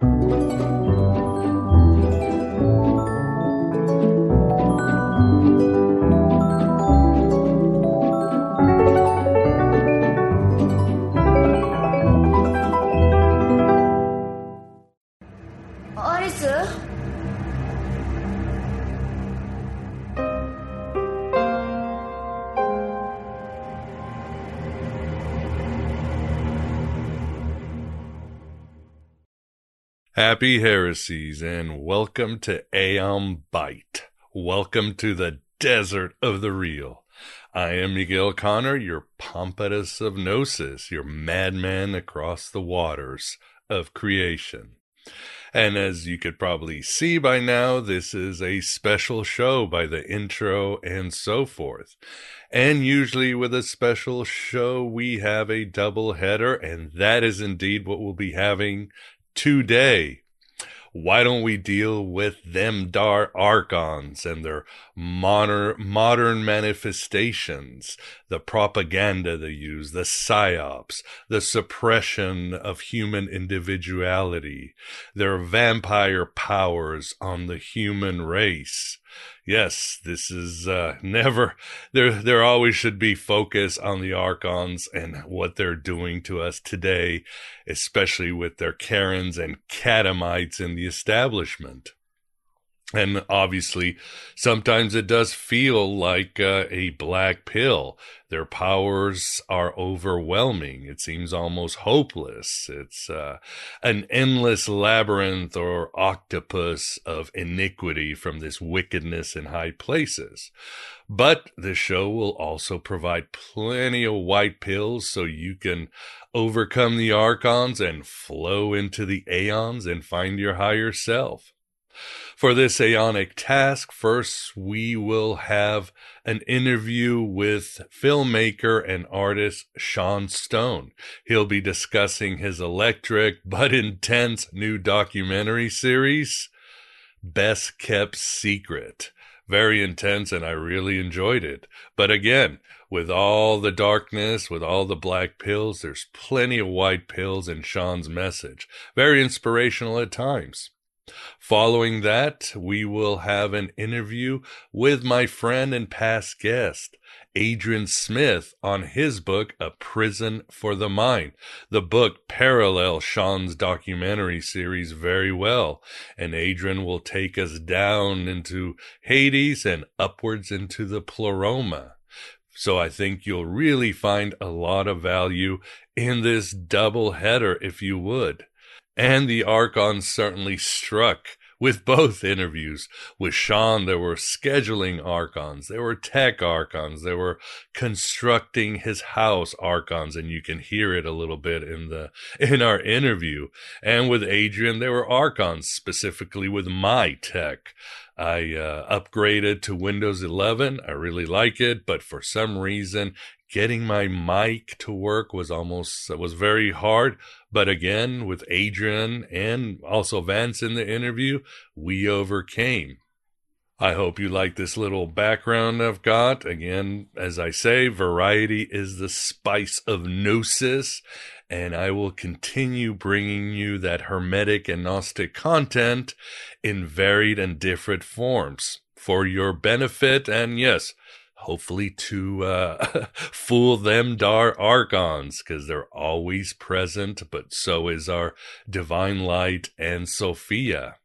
Música Happy heresies and welcome to Aeon Byte. Welcome to the desert of the real. I am Miguel Connor, your Pompatus of Gnosis, your madman across the waters of creation. And as you could probably see by now, this is a special show by the intro and so forth. And usually with a special show, we have a double header, and that is indeed what we'll be having today. Why don't we deal with them dar archons and their modern modern manifestations, the propaganda they use, the psyops, the suppression of human individuality, their vampire powers on the human race, yes, this is uh, never there. There always should be focus on the archons and what they're doing to us today, especially with their Karens and catamites in the establishment. And obviously, sometimes it does feel like uh, a black pill. Their powers are overwhelming. It seems almost hopeless. It's uh, an endless labyrinth or octopus of iniquity from this wickedness in high places. But the show will also provide plenty of white pills so you can overcome the archons and flow into the aeons and find your higher self. For this Aeonic task, first we will have an interview with filmmaker and artist Sean Stone. He'll be discussing his electric but intense new documentary series, Best Kept Secret. Very intense, and I really enjoyed it. But again, with all the darkness, with all the black pills, there's plenty of white pills in Sean's message. Very inspirational at times. Following that, we will have an interview with my friend and past guest, Adrian Smith, on his book, A Prison for the Mind. The book parallels Sean's documentary series very well, and Adrian will take us down into Hades and upwards into the Pleroma. So I think you'll really find a lot of value in this double header if you would. And the Archons certainly struck with both interviews. With Sean, there were scheduling Archons, there were tech Archons, there were constructing his house Archons, and you can hear it a little bit in the in our interview. And with Adrian, there were Archons, specifically with my tech. I uh, upgraded to Windows 11. I really like it, but for some reason, getting my mic to work was almost was very hard. But again with adrian and also vance in the interview we overcame. I hope you like this little background i've got. Again as i say variety is the spice of gnosis and i will continue bringing you that hermetic and gnostic content in varied and different forms for your benefit. And yes hopefully to uh, fool them dar archons because they're always present but so is our divine light and sophia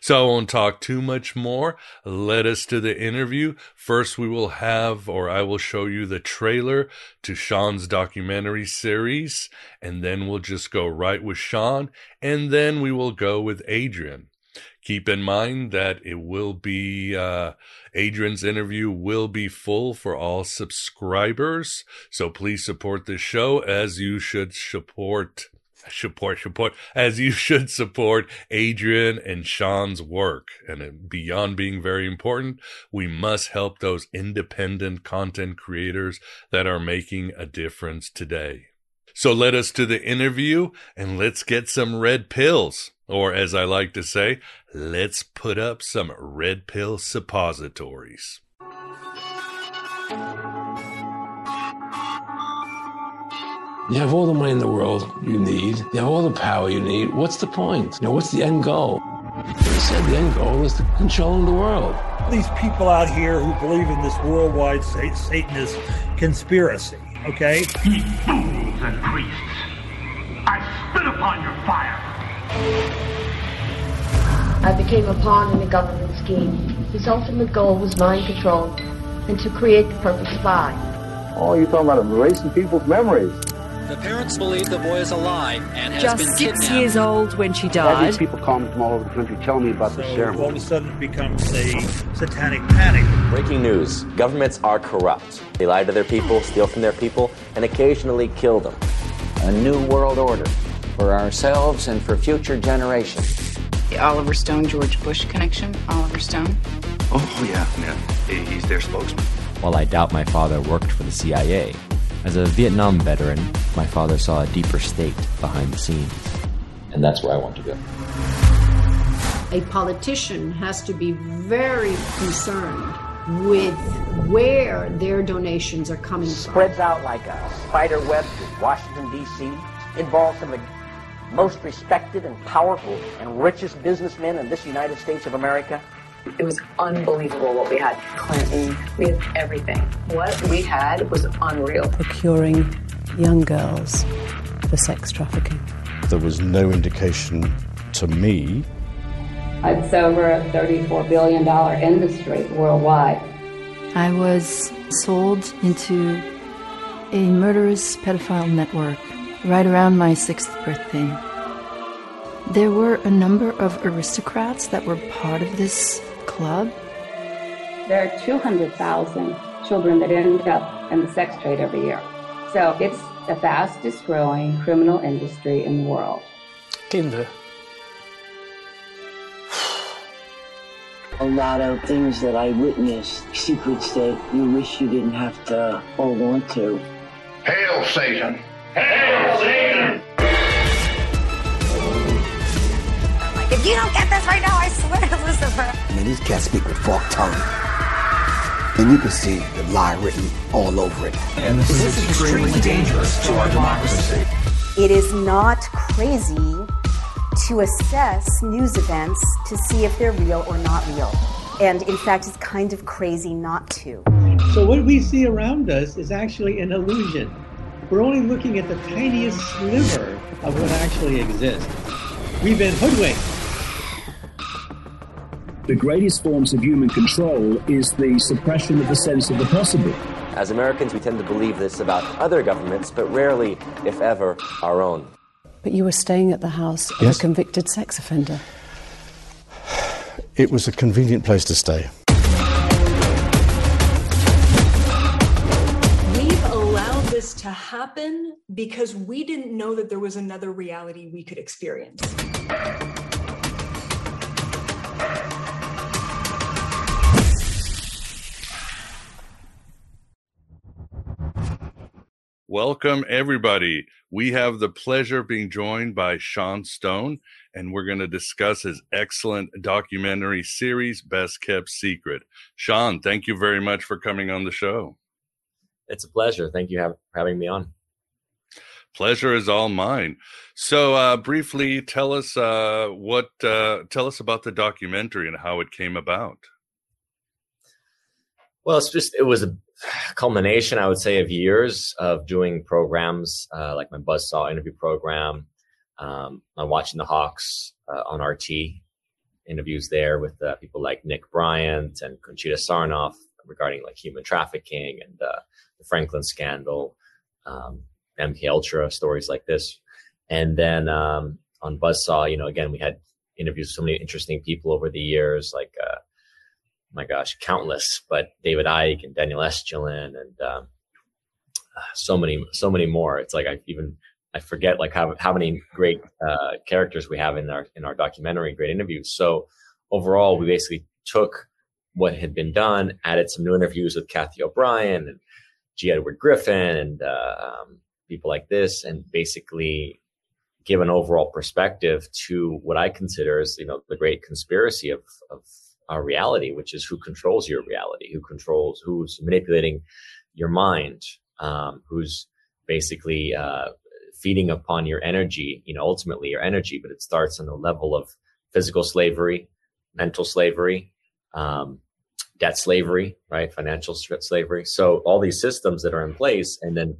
so I won't talk too much more. Let us to the interview. First, we will have, or I will show you the trailer to Sean's documentary series, and then we'll just go right with Sean, and then we will go with Adrian. Keep in mind that it will be uh, Adrian's interview will be full for all subscribers. So please support the show as you should support support, support, as you should support Adrian and Sean's work. And beyond being very important, we must help those independent content creators that are making a difference today. So let us to the interview and let's get some red pills. Or as I like to say, let's put up some red pill suppositories. You have all the money in the world you need. You have all the power you need. What's the point? You know, what's the end goal? They said the end goal is to control the world. These people out here who believe in this worldwide Satanist conspiracy, okay? Ye fools and priests, I spit upon your fire. I became a pawn in a government scheme whose ultimate goal was mind control and to create the perfect spy. Oh, you're talking about erasing people's memories. The parents believe the boy is alive and has Just been six kidnapped. years old when she died. I have died. these people calling from all over the country telling me about the So ceremony. all of a sudden it becomes a satanic panic. Breaking news governments are corrupt. They lie to their people, steal from their people, and occasionally kill them. A new world order for ourselves and for future generations. The Oliver Stone George Bush connection. Oliver Stone. Oh, yeah, yeah. He's their spokesman. While I doubt my father worked for the CIA, as a Vietnam veteran, my father saw a deeper state behind the scenes. And that's where I want to go. A politician has to be very concerned with where their donations are coming from. Spreads out like a spider web to Washington, D.C., involves some of the most respected and powerful and richest businessmen in this United States of America. It was unbelievable what we had. Clinton, we had everything. What we had was unreal. Procuring young girls for sex trafficking. There was no indication to me. It's over a $34 billion industry worldwide. I was sold into a murderous pedophile network right around my sixth birthday. There were a number of aristocrats that were part of this club. There are 200,000 children that end up in the sex trade every year. So it's the fastest growing criminal industry in the world. Kinder. A lot of things that I witnessed, secrets that you wish you didn't have to hold on to. Hail Satan! Hail Satan! If you don't get this right now, I swear to Lucifer. I mean, these cats speak with forked tongue. And you can see the lie written all over it. And this, this is extremely dangerous to our democracy. It is not crazy to assess news events to see if they're real or not real. And in fact, it's kind of crazy not to. So, what we see around us is actually an illusion. We're only looking at the tiniest sliver of what actually exists. We've been hoodwinked. The greatest forms of human control is the suppression of the sense of the possible. As Americans, we tend to believe this about other governments, but rarely, if ever, our own. But you were staying at the house of Yes. a convicted sex offender. It was a convenient place to stay. Happen because we didn't know that there was another reality we could experience. Welcome, everybody. We have the pleasure of being joined by Sean Stone, and we're going to discuss his excellent documentary series, Best Kept Secret. Sean, thank you very much for coming on the show. It's a pleasure. Thank you for having me on. Pleasure is all mine. So, uh, briefly, tell us uh, what uh, tell us about the documentary and how it came about. Well, it's just it was a culmination, I would say, of years of doing programs uh, like my Buzzsaw interview program. Um, watching the Hawks uh, on RT interviews there with uh, people like Nick Bryant and Conchita Sarnoff regarding like human trafficking and uh, the Franklin scandal, um, MK Ultra stories like this, and then um, on Buzzsaw, you know, again we had interviews with so many interesting people over the years, like uh, my gosh, countless, but David Icke and Daniel Estulin and um, so many, so many more. It's like I've even I forget like how how many great uh, characters we have in our in our documentary, great interviews. So overall, we basically took what had been done, added some new interviews with Cathy O'Brien and G. Edward Griffin and uh, um, people like this, and basically give an overall perspective to what I consider as you know the great conspiracy of of our reality, which is who controls your reality, who controls who's manipulating your mind, um, who's basically uh, feeding upon your energy, you know, ultimately your energy, but it starts on the level of physical slavery, mental slavery, um, debt slavery, right? Financial slavery. So all these systems that are in place and then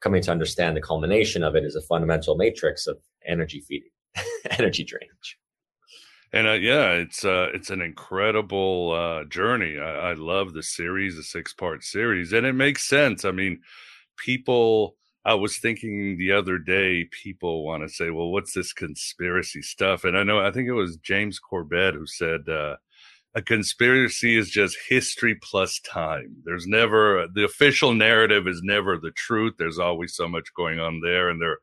coming to understand the culmination of it is a fundamental matrix of energy feeding, energy drainage. And uh, yeah, it's uh, it's an incredible uh, journey. I, I love the series, the six part series, and it makes sense. I mean, people I was thinking the other day, people want to say, well, what's this conspiracy stuff? And I know, I think it was James Corbett who said, uh, a conspiracy is just history plus time. There's never, the official narrative is never the truth. There's always so much going on there. And they're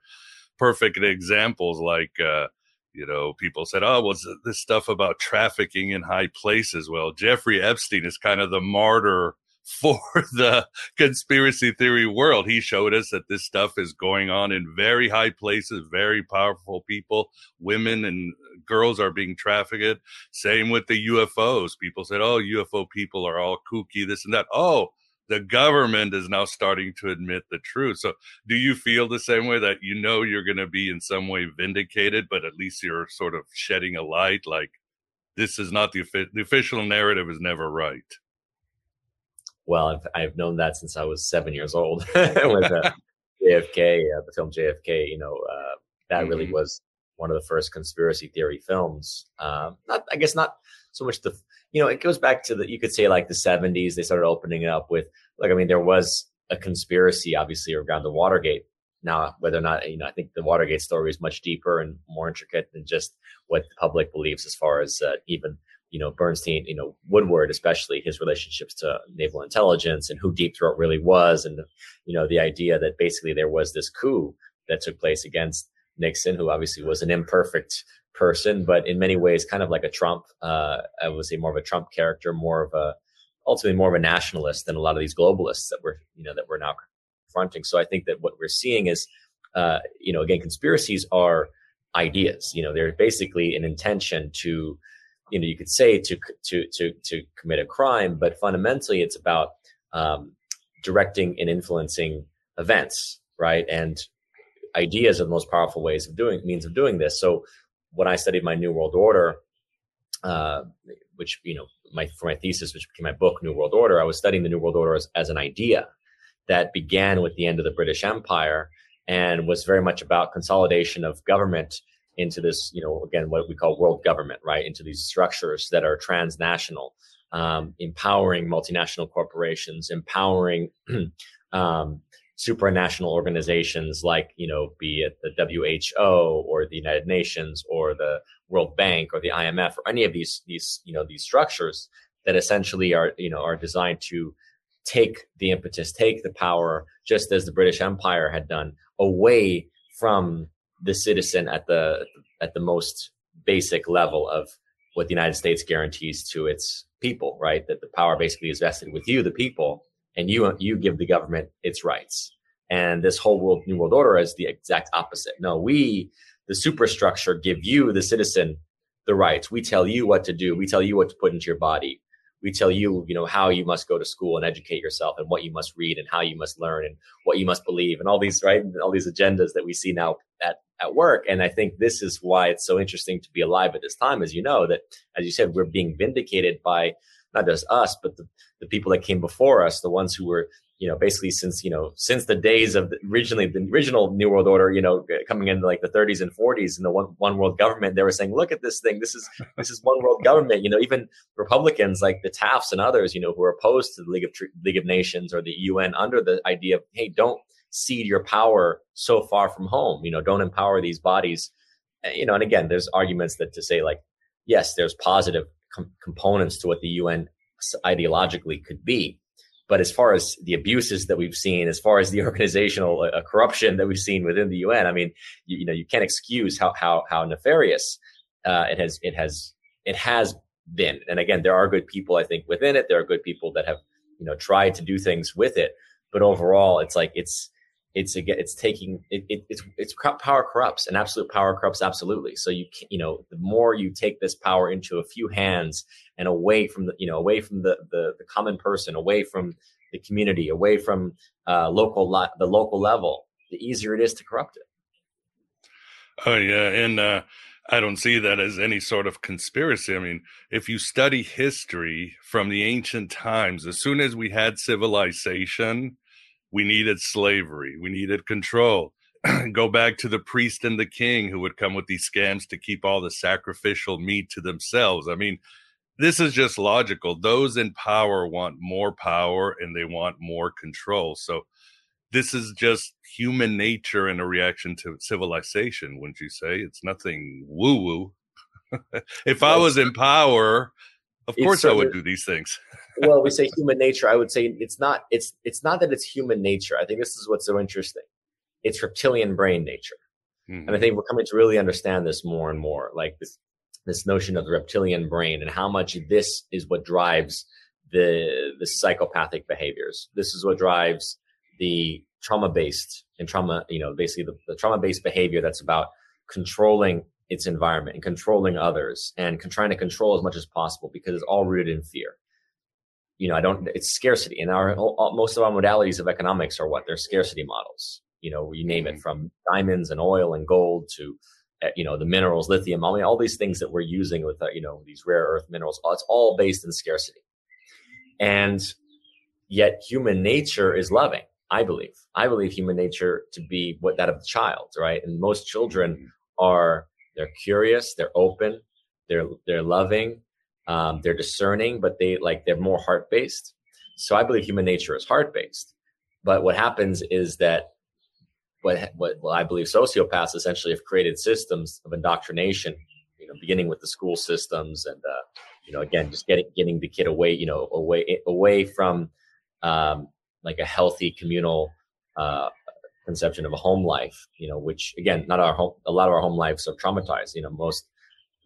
perfect examples like, uh, you know, people said, oh, was well, this stuff about trafficking in high places? Well, Jeffrey Epstein is kind of the martyr for the conspiracy theory world. He showed us that this stuff is going on in very high places, very powerful people, women and girls are being trafficked. Same with the UFOs. People said, oh, UFO people are all kooky, this and that. Oh, the government is now starting to admit the truth. So, do you feel the same way that you know you're going to be in some way vindicated, but at least you're sort of shedding a light like this is not the, the official narrative is never right? Well, I've, I've known that since I was seven years old with uh, JFK, uh, the film JFK. You know, uh, that mm-hmm. really was one of the first conspiracy theory films. Um, not, I guess, not so much the, you know, it goes back to the, you could say like the 70s. They started opening it up with, like, I mean, there was a conspiracy, obviously, around the Watergate. Now, whether or not, you know, I think the Watergate story is much deeper and more intricate than just what the public believes as far as uh, even you know, Bernstein, you know, Woodward, especially his relationships to naval intelligence and who Deep Throat really was. And, you know, the idea that basically there was this coup that took place against Nixon, who obviously was an imperfect person, but in many ways kind of like a Trump, uh, I would say more of a Trump character, more of a, ultimately more of a nationalist than a lot of these globalists that we're, you know, that we're now confronting. So I think that what we're seeing is, uh, you know, again, conspiracies are ideas, you know, they're basically an intention to, you know you could say to to to to commit a crime, but fundamentally it's about um, directing and influencing events, right? And ideas are the most powerful ways of doing means of doing this. So when I studied my New World Order, uh, which you know my for my thesis, which became my book, New World Order, I was studying the New World Order as, as an idea that began with the end of the British Empire and was very much about consolidation of government into this, you know, again, what we call world government, right? Into these structures that are transnational, um, empowering multinational corporations, empowering um, supranational organizations like, you know, be it the WHO or the United Nations or the World Bank or the IMF or any of these, these, you know, these structures that essentially are, you know, are designed to take the impetus, take the power, just as the British Empire had done, away from the citizen at the at the most basic level of what the United States guarantees to its people, right? That the power basically is vested with you, the people, and you you give the government its rights. And this whole world new world order is the exact opposite. No, we, the superstructure, give you, the citizen, the rights. We tell you what to do. We tell you what to put into your body we tell you, you know, how you must go to school and educate yourself and what you must read and how you must learn and what you must believe and all these, right? All these agendas that we see now at, at work. And I think this is why it's so interesting to be alive at this time, as you know, that as you said, we're being vindicated by not just us, but the, the people that came before us, the ones who were you know, basically since, you know, since the days of the, originally the original New World Order, you know, coming in like the 30s and 40s and the one, one world government, they were saying, look at this thing. This is, this is one world government. You know, even Republicans like the Tafts and others, you know, who are opposed to the League of, League of Nations or the UN under the idea of, hey, don't cede your power so far from home. You know, don't empower these bodies. You know, and again, there's arguments that to say like, yes, there's positive com- components to what the UN ideologically could be but as far as the abuses that we've seen, as far as the organizational uh, corruption that we've seen within the UN, I mean, you, you know, you can't excuse how how how nefarious uh, it has it has it has been. And again, there are good people I think within it. There are good people that have you know tried to do things with it, but overall, it's like it's it's it's taking it, it, it's it's power corrupts and absolute power corrupts absolutely so you you know the more you take this power into a few hands and away from the you know away from the the, the common person away from the community away from uh, local the local level the easier it is to corrupt it oh yeah and uh I don't see that as any sort of conspiracy. I mean, if you study history from the ancient times, as soon as we had civilization, we needed slavery. We needed control. Go back to the priest and the king who would come with these scams to keep all the sacrificial meat to themselves. I mean, this is just logical. Those in power want more power and they want more control. So, this is just human nature and a reaction to civilization, wouldn't you say? It's nothing woo woo. if I was in power, of course I would do these things. well, we say human nature. I would say it's not. It's it's not that it's human nature. I think this is what's so interesting. It's reptilian brain nature, mm-hmm. and I mm-hmm. think we're coming to really understand this more and more. Like this this notion of the reptilian brain and how much this is what drives the the psychopathic behaviors. This is what drives the trauma based and trauma. You know, basically the, the trauma based behavior that's about controlling its environment and controlling others and trying to control as much as possible because it's all rooted in fear. You know, I don't, it's scarcity. And our, all, most of our modalities of economics are what? They're scarcity models. You know, you name it mm-hmm. from diamonds and oil and gold to, eh, you know, the minerals, lithium, I mean, all these things that we're using with, uh, you know, these rare earth minerals, it's all based in scarcity. And yet human nature is loving. I believe. I believe human nature to be what that of the child, right? And most children mm-hmm. are they're curious, they're open, they're they're loving, um, they're discerning, but they like they're more heart based. So I believe human nature is heart based. But what happens is that what what well, I believe sociopaths essentially have created systems of indoctrination, you know, beginning with the school systems and uh, you know, again, just getting getting the kid away, you know, away away from um, like a healthy communal uh, conception of a home life, you know, which again, not our home, a lot of our home lives are traumatized. You know, most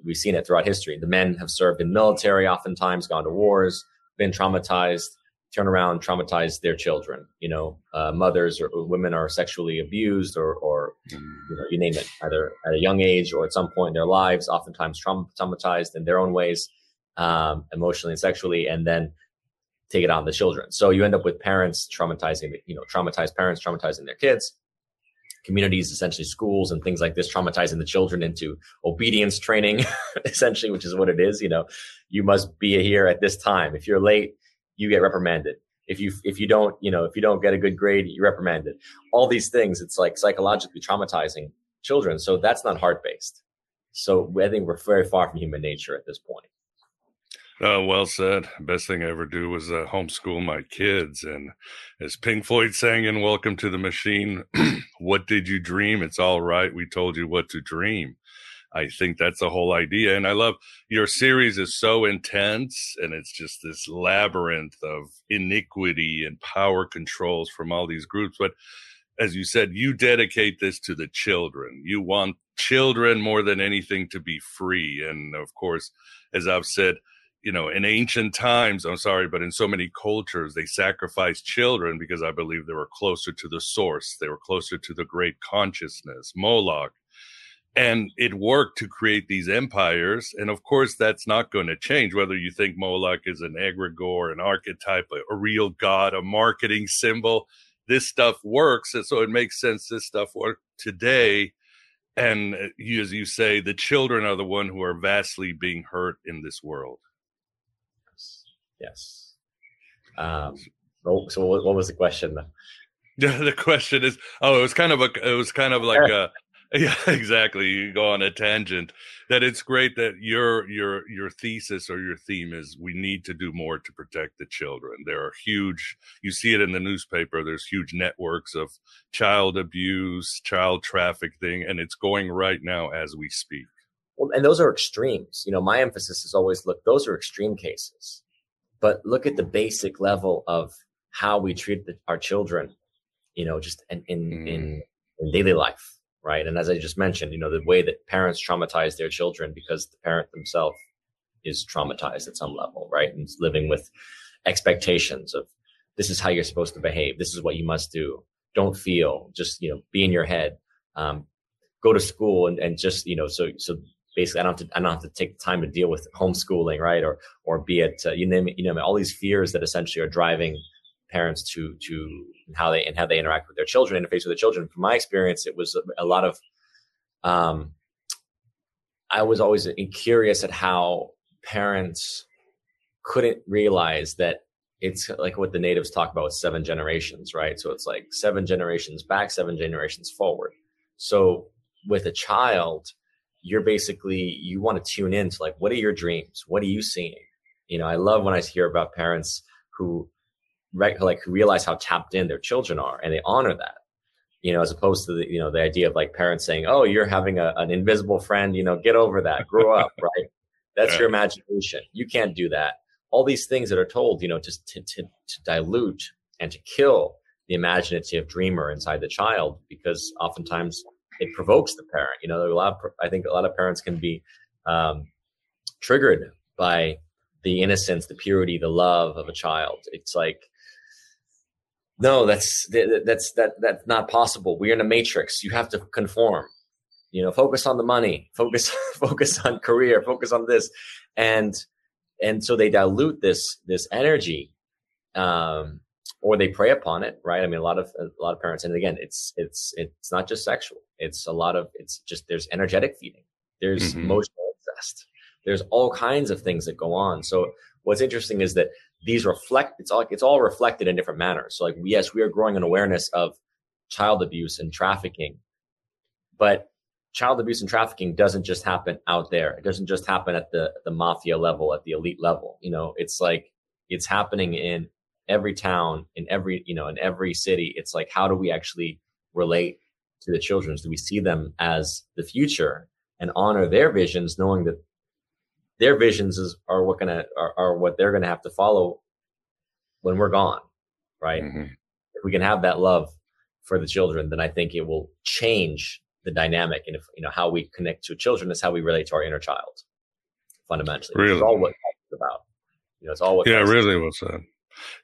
we've seen it throughout history. The men have served in military, oftentimes gone to wars, been traumatized, turn around, traumatize their children. You know, uh, mothers or women are sexually abused, or, or you know, you name it, either at a young age or at some point in their lives, oftentimes traumatized in their own ways, um, emotionally and sexually, and then take it on the children. So you end up with parents traumatizing, you know, traumatized parents traumatizing their kids, communities, essentially schools and things like this, traumatizing the children into obedience training, essentially, which is what it is. You know, you must be here at this time. If you're late, you get reprimanded. If you if you don't, you know, if you don't get a good grade, you're reprimanded. All these things, it's like psychologically traumatizing children. So that's not heart based. So I think we're very far from human nature at this point. Uh, well said. Best thing I ever do was uh, homeschool my kids. And as Pink Floyd sang in Welcome to the Machine, what did you dream? It's all right. We told you what to dream. I think that's the whole idea. And I love your series is so intense and it's just this labyrinth of iniquity and power controls from all these groups. But as you said, you dedicate this to the children. You want children more than anything to be free. And of course, as I've said, you know, in ancient times, I'm sorry, but in so many cultures, they sacrificed children because I believe they were closer to the source. They were closer to the great consciousness, Moloch. And it worked to create these empires. And of course, that's not going to change, whether you think Moloch is an egregore, an archetype, a, a real god, a marketing symbol. This stuff works. And so it makes sense this stuff works today. And uh, as you say, the children are the one who are vastly being hurt in this world. Yes. Um, oh, so what, what was the question? Yeah, the question is, oh, it was kind of a, it was kind of like a, yeah, exactly. You go on a tangent. That it's great that your your your thesis or your theme is we need to do more to protect the children. There are huge. You see it in the newspaper. There's huge networks of child abuse, child trafficking, and it's going right now as we speak. Well, and those are extremes. You know, my emphasis is always look. Those are extreme cases but look at the basic level of how we treat the, our children, you know, just in in, mm. in in daily life, right? And as I just mentioned, you know, the way that parents traumatize their children because the parent themselves is traumatized at some level, right? And living with expectations of this is how you're supposed to behave, this is what you must do. Don't feel, just you know, be in your head. Um, go to school and, and just you know, so so basically, I don't have to I don't have to take the time to deal with homeschooling, right? Or or be it uh, you name it, you know all these fears that essentially are driving parents to to how they and how they interact with their children, interface with their children. From my experience, it was a, a lot of um, I was always curious at how parents couldn't realize that it's like what the natives talk about with seven generations, right? So it's like seven generations back, seven generations forward. So with a child, you're basically you want to tune in to like what are your dreams? What are you seeing? You know, I love when I hear about parents who like who realize how tapped in their children are and they honor that you know as opposed to the you know the idea of like parents saying oh you're having a, an invisible friend you know get over that grow up right that's yeah. your imagination you can't do that all these things that are told you know just to, to, to dilute and to kill the imaginative dreamer inside the child because oftentimes it provokes the parent. You know a lot of, i think a lot of parents can be um, triggered by the innocence the purity the love of a child. It's like no that's that's that that's not possible. We're in a matrix. You have to conform. You know focus on the money. Focus focus on career. Focus on this. And and so they dilute this this energy um or they prey upon it right i mean a lot of a lot of parents and again it's it's it's not just sexual it's a lot of it's just there's energetic feeding there's mm-hmm. emotional incest there's all kinds of things that go on so what's interesting is that these reflect it's all it's all reflected in different manners. So like yes, we are growing an awareness of child abuse and trafficking, but child abuse and trafficking doesn't just happen out there. It doesn't just happen at the the mafia level, at the elite level. You know, it's like it's happening in every town, in every you know, in every city. It's like how do we actually relate to the children? Do we see them as the future and honor their visions, knowing that their visions is, are what gonna are, are what they're gonna have to follow when we're gone, right? Mm-hmm. If we can have that love for the children, then I think it will change the dynamic and if you know how we connect to children is how we relate to our inner child fundamentally. Really? It's all what it's about. You know, it's all what Yeah, really what's that.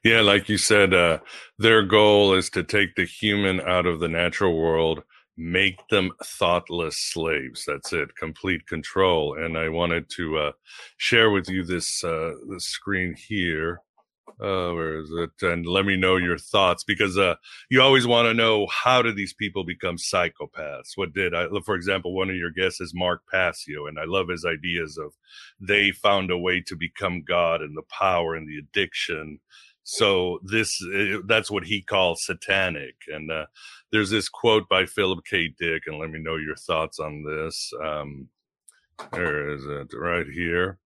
Yeah, like you said, uh, their goal is to take the human out of the natural world make them thoughtless slaves. That's it, complete control. And I wanted to uh, share with you this uh, this screen here. Uh, where is it? And let me know your thoughts because uh, you always want to know how do these people become psychopaths? What did I? For example, one of your guests is Mark Passio, and I love his ideas of they found a way to become God and the power and the addiction so this eh, that's what he calls satanic. And uh, there's this quote by Philip K. Dick, and let me know your thoughts on this. Um, there is it right here.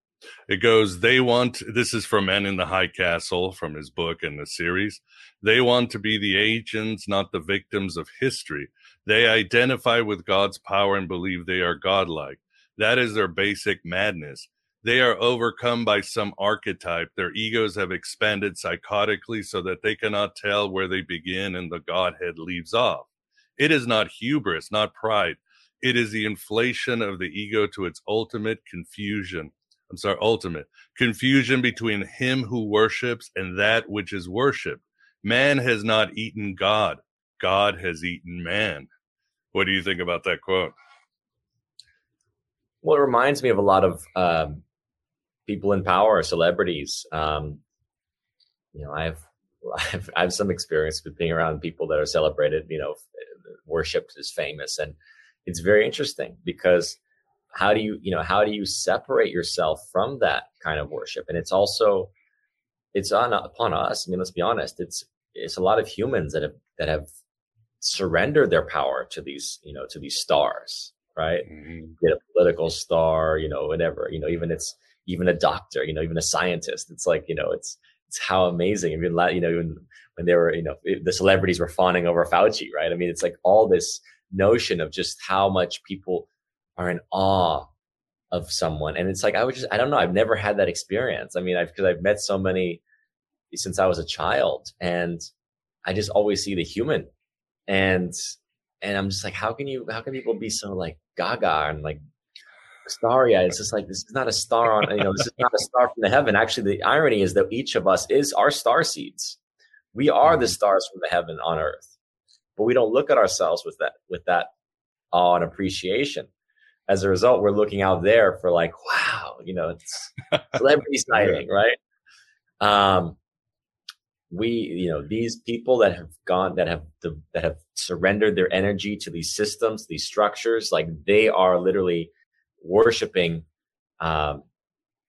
It goes, they want, this is from Men in the High Castle from his book and the series. They want to be the agents, not the victims of history. They identify with God's power and believe they are godlike. That is their basic madness. They are overcome by some archetype. Their egos have expanded psychotically so that they cannot tell where they begin and the Godhead leaves off. It is not hubris, not pride. It is the inflation of the ego to its ultimate confusion. I'm sorry, ultimate confusion between him who worships and that which is worshiped. Man has not eaten God. God has eaten man. What do you think about that quote? Well, it reminds me of a lot of um, people in power, celebrities. Um, you know, I have, I have some experience with being around people that are celebrated. You know, worshipped is famous, and it's very interesting because how do you you know how do you separate yourself from that kind of worship? And it's also it's on upon us. I mean, let's be honest. It's it's a lot of humans that have that have surrendered their power to these you know to these stars right mm-hmm. get a political star you know whatever you know even it's even a doctor, you know, even a scientist. It's like, you know, it's, it's how amazing. I mean, you know, when, when they were, you know, the celebrities were fawning over Fauci, right? I mean, it's like all this notion of just how much people are in awe of someone. And it's like, I would just, I don't know. I've never had that experience. I mean, I've, cause I've met so many since I was a child, and I just always see the human, and and I'm just like, how can you? How can people be so like gaga and like starry eyed? It's just like this is not a star on you know this is not a star from the heaven. Actually, the irony is that each of us is our star seeds. We are the Mm-hmm. stars from the heaven on earth, but we don't look at ourselves with that with that awe and appreciation. As a result, we're looking out there for like, wow, you know, it's celebrity sighting, right? Um, we, you know, these people that have gone, that have that have surrendered their energy to these systems, these structures, like they are literally worshiping um,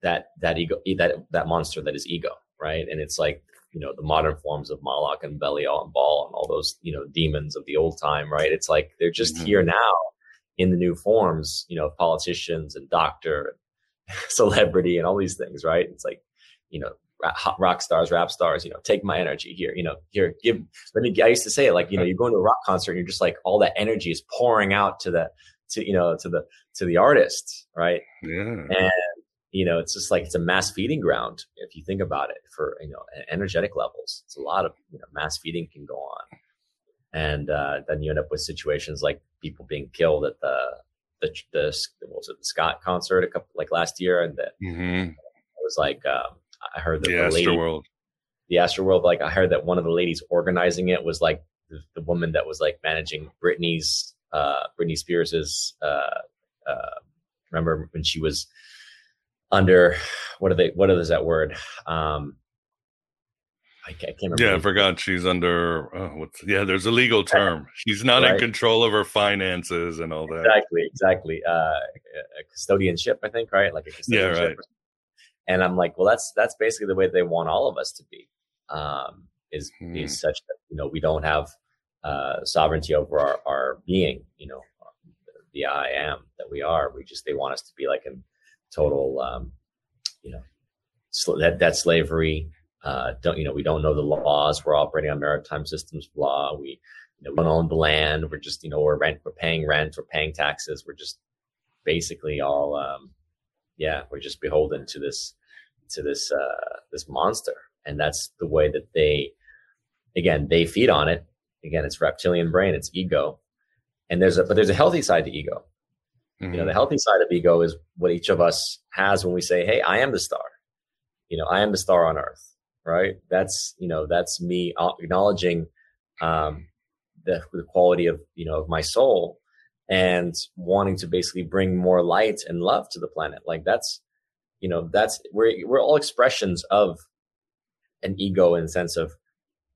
that that ego, that that monster that is ego, right? And it's like you know the modern forms of Moloch and Belial and Baal and all those you know demons of the old time, right? It's like they're just Mhm. here now in the new forms, you know, politicians and doctor, and celebrity, and all these things, right? It's like you know rock stars, rap stars, you know, take my energy here, you know, here, give. Let me. I used to say it like you know, you go into a rock concert, and you're just like all that energy is pouring out to the to you know to the to the artist, right? Yeah. and you know it's just like it's a mass feeding ground if you think about it for you know energetic levels it's a lot of you know mass feeding can go on and uh, then you end up with situations like people being killed at the the the what was it the Scott concert a couple like last year and that Mm-hmm. it was like um, I heard that The the lady Astroworld. the Astroworld like I heard that one of the ladies organizing it was like the, the woman that was like managing Britney's uh Britney Spears's uh uh remember when she was under what are they what is that word um I can't, remember Yeah, I forgot she's under. Oh, what's yeah? There's a legal term. She's not in control of her finances and all that. exactly exactly uh a custodianship i think right like a Yeah, custodianship right. and i'm like well that's that's basically the way they want all of us to be um is Hmm. is such that you know we don't have uh sovereignty over our our being you know the i am that we are we just they want us to be like in total um you know sl- that that slavery uh don't you know we don't know the laws we're operating on maritime systems law we you know, we don't own the land. We're just, you know, we're rent, we're paying rent, we're paying taxes. We're just basically all, um, yeah, we're just beholden to this, to this, uh, this monster. And that's the way that they, again, they feed on it. Again, it's reptilian brain, it's ego. And there's a, but there's a healthy side to ego. You know, the healthy side of ego is what each of us has when we say, Hey, I am the star. You know, I am the star on earth, right? That's, you know, that's me acknowledging, um, the, the quality of you know of my soul and wanting to basically bring more light and love to the planet. Like that's you know that's we're we're all expressions of an ego in the sense of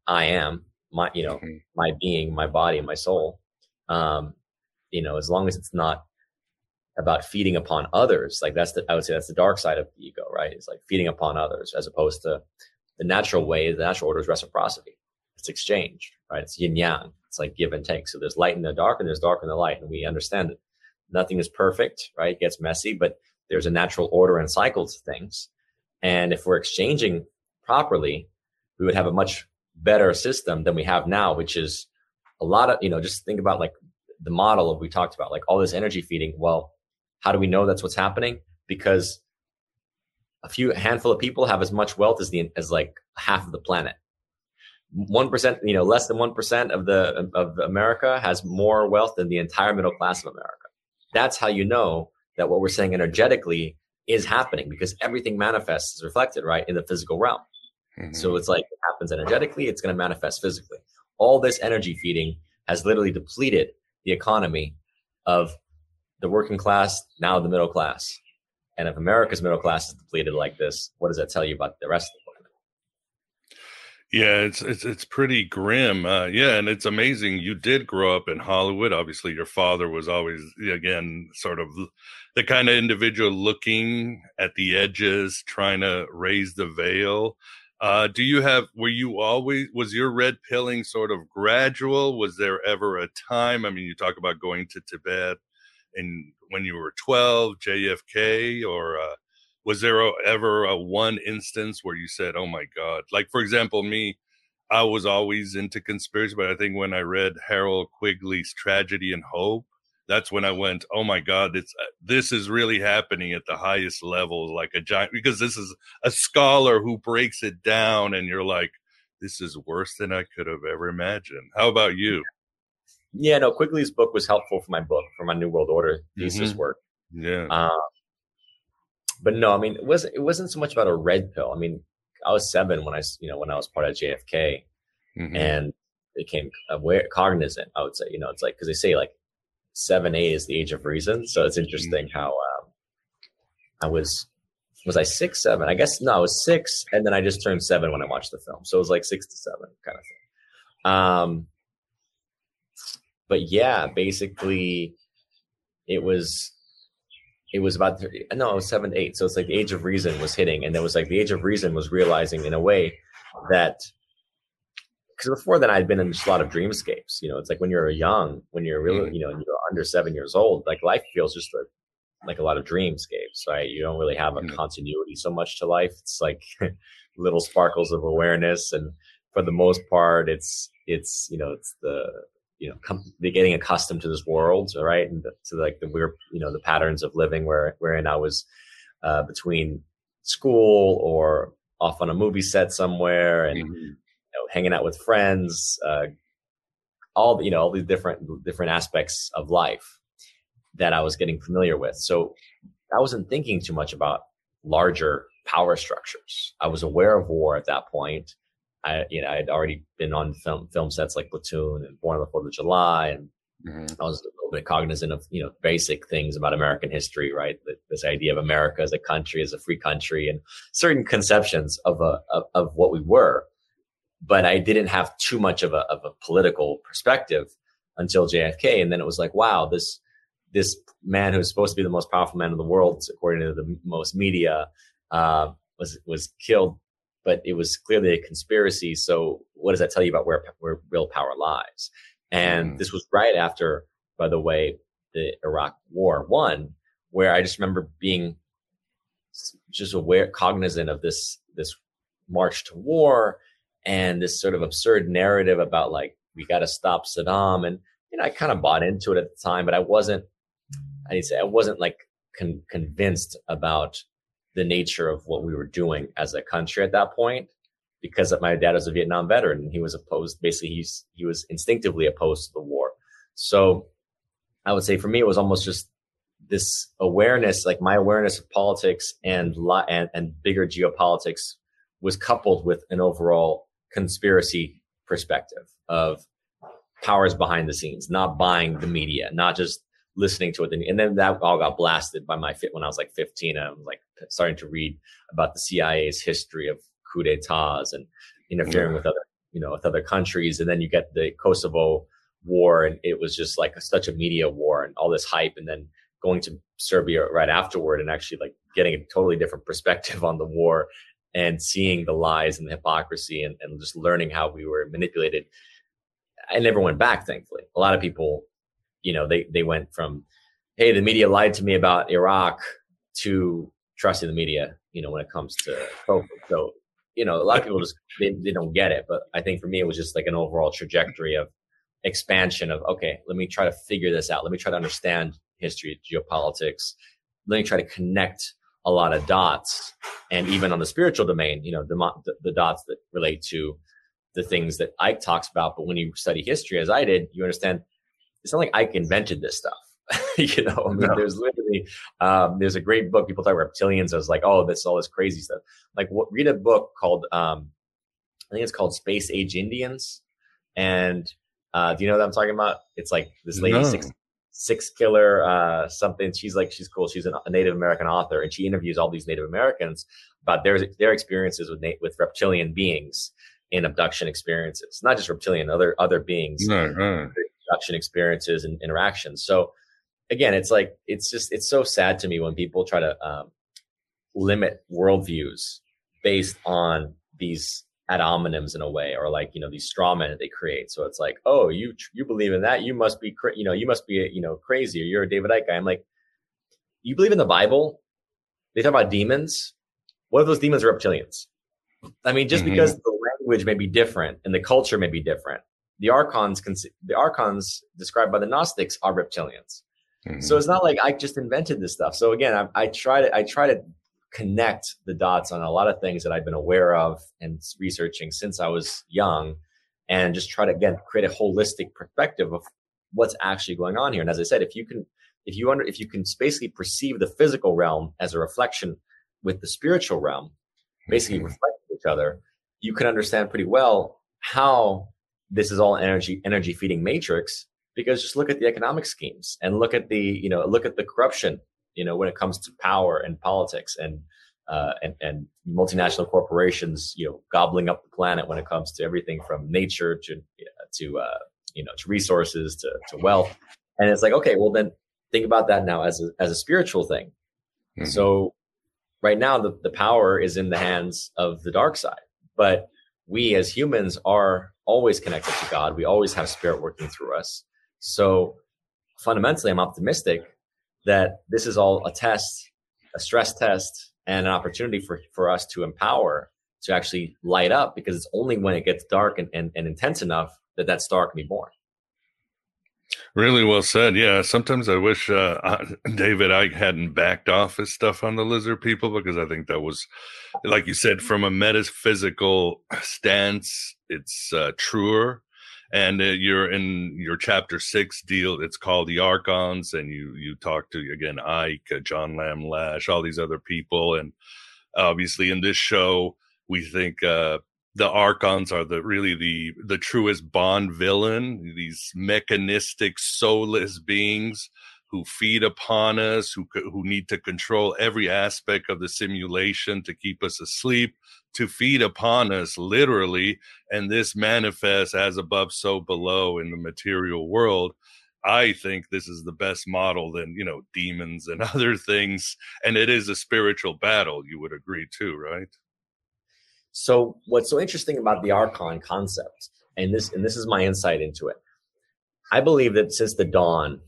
i am my you know my being my body my soul. Um you know as long as it's not about feeding upon others like that's the i would say that's the dark side of the ego right? It's like feeding upon others as opposed to the natural way the natural order is reciprocity. It's exchange right? It's yin yang. It's like give and take. So there's light in the dark and there's dark in the light and we understand it. Nothing is perfect right? It gets messy but there's a natural order and cycle to things. And if we're exchanging properly we would have a much better system than we have now which is a lot of you know just think about like the model of we talked about like all this energy feeding. Well how do we know that's what's happening? Because a few a handful of people have as much wealth as the as like half of the planet one percent, you know, less than one percent of the of America has more wealth than the entire middle class of America. That's how you know that what we're saying energetically is happening because everything manifests is reflected right in the physical realm. Mm-hmm. So it's like it happens energetically, it's going to manifest physically. All this energy feeding has literally depleted the economy of the working class, now the middle class. And if America's middle class is depleted like this, what does that tell you about the rest of the planet? Yeah, it's it's it's pretty grim. Uh, yeah, and it's amazing. You did grow up in Hollywood. Obviously, your father was always again sort of the kind of individual looking at the edges, trying to raise the veil. Uh, do you have? Were you always? Was your red pilling sort of gradual? Was there ever a time? I mean, you talk about going to Tibet, and when you were twelve, JFK, or uh, was there a, ever a one instance where you said oh my god like for example me i was always into conspiracy but i think when i read Carroll quigley's tragedy and hope that's when I went, oh my god, it's uh, this is really happening at the highest level, like a giant because this is a scholar who breaks it down, and you're like, this is worse than I could have ever imagined. How about you? Yeah, no, Quigley's book was helpful for my book, for my New World Order thesis Mhm. work. Yeah. Um, but no, I mean, it wasn't. It wasn't so much about a red pill. I mean, I was seven when I, you know, when I was part of JFK, Mhm. and became aware, cognizant. I would say, you know, it's like because they say like seven, eight is the age of reason. So it's interesting how um, I was. Was I six, seven? I guess no, I was six, and then I just turned seven when I watched the film. So it was like six to seven kind of thing. Um, but yeah, basically, it was it was about no, it was seven to eight. So it's like the age of reason was hitting, and it was like the age of reason was realizing in a way that because before then I'd been in just a lot of dreamscapes. You know, it's like when you're young, when you're really, mm. you know, you're under seven years old, like life feels just like, like a lot of dreamscapes, right? You don't really have a mm. continuity so much to life. It's like little sparkles of awareness, and for the most part, it's it's you know it's the you know com- they're getting accustomed to this world, all right, and to like the weird you know the patterns of living where wherein I was uh, between school or off on a movie set somewhere and Mm-hmm. you know, hanging out with friends, uh, all you know all these different different aspects of life that I was getting familiar with. So I wasn't thinking too much about larger power structures. I was aware of war at that point. I you know I had already been on film film sets like Platoon and Born on the Fourth of July, and I was a little bit cognizant of you know basic things about American history, right? This idea of America as a country, as a free country, and certain conceptions of a of, of what we were. But I didn't have too much of a of a political perspective until JFK, and then it was like, wow, this this man who's supposed to be the most powerful man in the world, according to the most media, uh, was was killed. But it was clearly a conspiracy. So what does that tell you about where where real power lies? And hmm. this was right after, by the way, the Iraq War one, where I just remember being just aware, cognizant of this this march to war and this sort of absurd narrative about like we got to stop Saddam, and you know I kind of bought into it at the time, but I wasn't. I need to say I wasn't like con- convinced about the nature of what we were doing as a country at that point because my dad was a Vietnam veteran and he was opposed. Basically, he's he was instinctively opposed to the war. So I would say for me, it was almost just this awareness, like my awareness of politics and and, and bigger geopolitics, was coupled with an overall conspiracy perspective of powers behind the scenes, not buying the media, not just listening to it. And then that all got blasted by my fit when I was like 15. I'm like starting to read about the CIA's history of coup d'etats and interfering Yeah. with other, you know, with other countries. And then you get the Kosovo war, and it was just like such a media war and all this hype. And then going to Serbia right afterward and actually like getting a totally different perspective on the war and seeing the lies and the hypocrisy and, and just learning how we were manipulated. I never went back, thankfully. A lot of people, you know, they they went from, hey, the media lied to me about Iraq to trusting the media, you know, when it comes to COVID. So, you know, a lot of people just they, they don't get it. But I think for me it was just like an overall trajectory of expansion of okay, let me try to figure this out. Let me try to understand history, geopolitics. Let me try to connect a lot of dots. And even on the spiritual domain, you know, the, the, the dots that relate to the things that Icke talks about. But when you study history, as I did, you understand it's not like Icke invented this stuff. you know, I mean, No. there's literally um, there's a great book. People talk about reptilians as like, oh, that's all this crazy stuff. Like, what, read a book called um, I think it's called Space Age Indians. And uh, do you know what I'm talking about? It's like this lady No. six Sixkiller uh, something. She's like she's cool. She's a Native American author, and she interviews all these Native Americans about their their experiences with with reptilian beings in abduction experiences. Not just reptilian, other other beings Right, right. Production experiences and interactions. So again, it's like it's just it's so sad to me when people try to um, limit worldviews based on these ad hominems in a way, or like you know these straw men that they create. So it's like, oh, you you believe in that, you must be cra- you know you must be you know crazy, or you're a David Icke guy. I'm like, you believe in the Bible? They talk about demons. What if those demons are reptilians? I mean, just Mhm. because the language may be different and the culture may be different, the archons, the archons described by the Gnostics are reptilians. Mm-hmm. So it's not like I just invented this stuff. So again, I, I try to I try to connect the dots on a lot of things that I've been aware of and researching since I was young, and just try to again create a holistic perspective of what's actually going on here. And as I said, if you can if you under if you can basically perceive the physical realm as a reflection with the spiritual realm, basically mm-hmm. reflect each other, you can understand pretty well how this is all energy energy feeding matrix because just look at the economic schemes and look at the you know look at the corruption you know when it comes to power and politics and uh, and, and multinational corporations you know gobbling up the planet when it comes to everything from nature to to uh, you know to resources to, to wealth and it's like okay well then think about that now as a, as a spiritual thing mm-hmm. so right now the, the power is in the hands of the dark side but we as humans are always connected to god we always have spirit working through us so fundamentally, I'm optimistic that this is all a test, a stress test, and an opportunity for, for us to empower to actually light up because it's only when it gets dark and, and, and intense enough that that star can be born. Really well said. Yeah. Sometimes I wish uh, David Icke hadn't backed off his stuff on the lizard people because I think that was, like you said, from a metaphysical stance, it's uh, truer and uh, you're in your chapter six deal. It's called the Archons, and you you talk to again Icke, uh, John Lamb Lash, all these other people, and obviously in this show we think uh, the Archons are the really the the truest Bond villain. These mechanistic, soulless beings who feed upon us, who who need to control every aspect of the simulation to keep us asleep, to feed upon us literally, and this manifests as above, so below in the material world. I think this is the best model than you know demons and other things, and it is a spiritual battle. You would agree too, right? So, what's so interesting about the Archon concept, and this and this is my insight into it. I believe that since the dawn,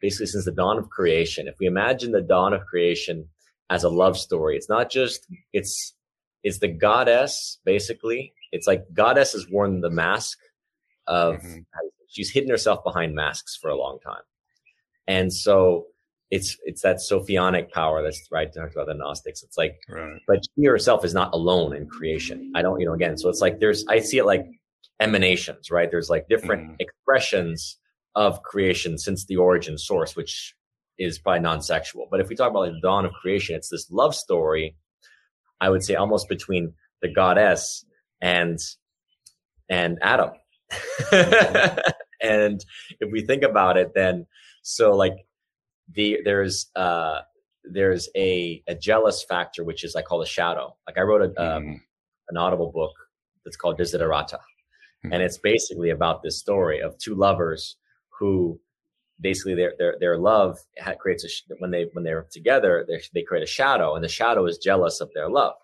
basically since the dawn of creation, if we imagine the dawn of creation as a love story, it's not just it's it's the goddess basically. It's like goddess has worn the mask of mm-hmm. she's hidden herself behind masks for a long time, and so it's it's that sophianic power that's right talked about the Gnostics. It's like, right. but she herself is not alone in creation. I don't, you know, again, so it's like there's I see it like emanations, right? There's like different mm. expressions of creation since the origin source, which is probably non-sexual. But if we talk about like the dawn of creation, it's this love story. I would say almost between the goddess and and Adam. and if we think about it, then so like the there's uh there's a a jealous factor which is I call the shadow. Like I wrote a um, mm. an audible book that's called Desiderata, mm. and it's basically about this story of two lovers who basically their their their love creates a when they when they're together they they create a shadow and the shadow is jealous of their love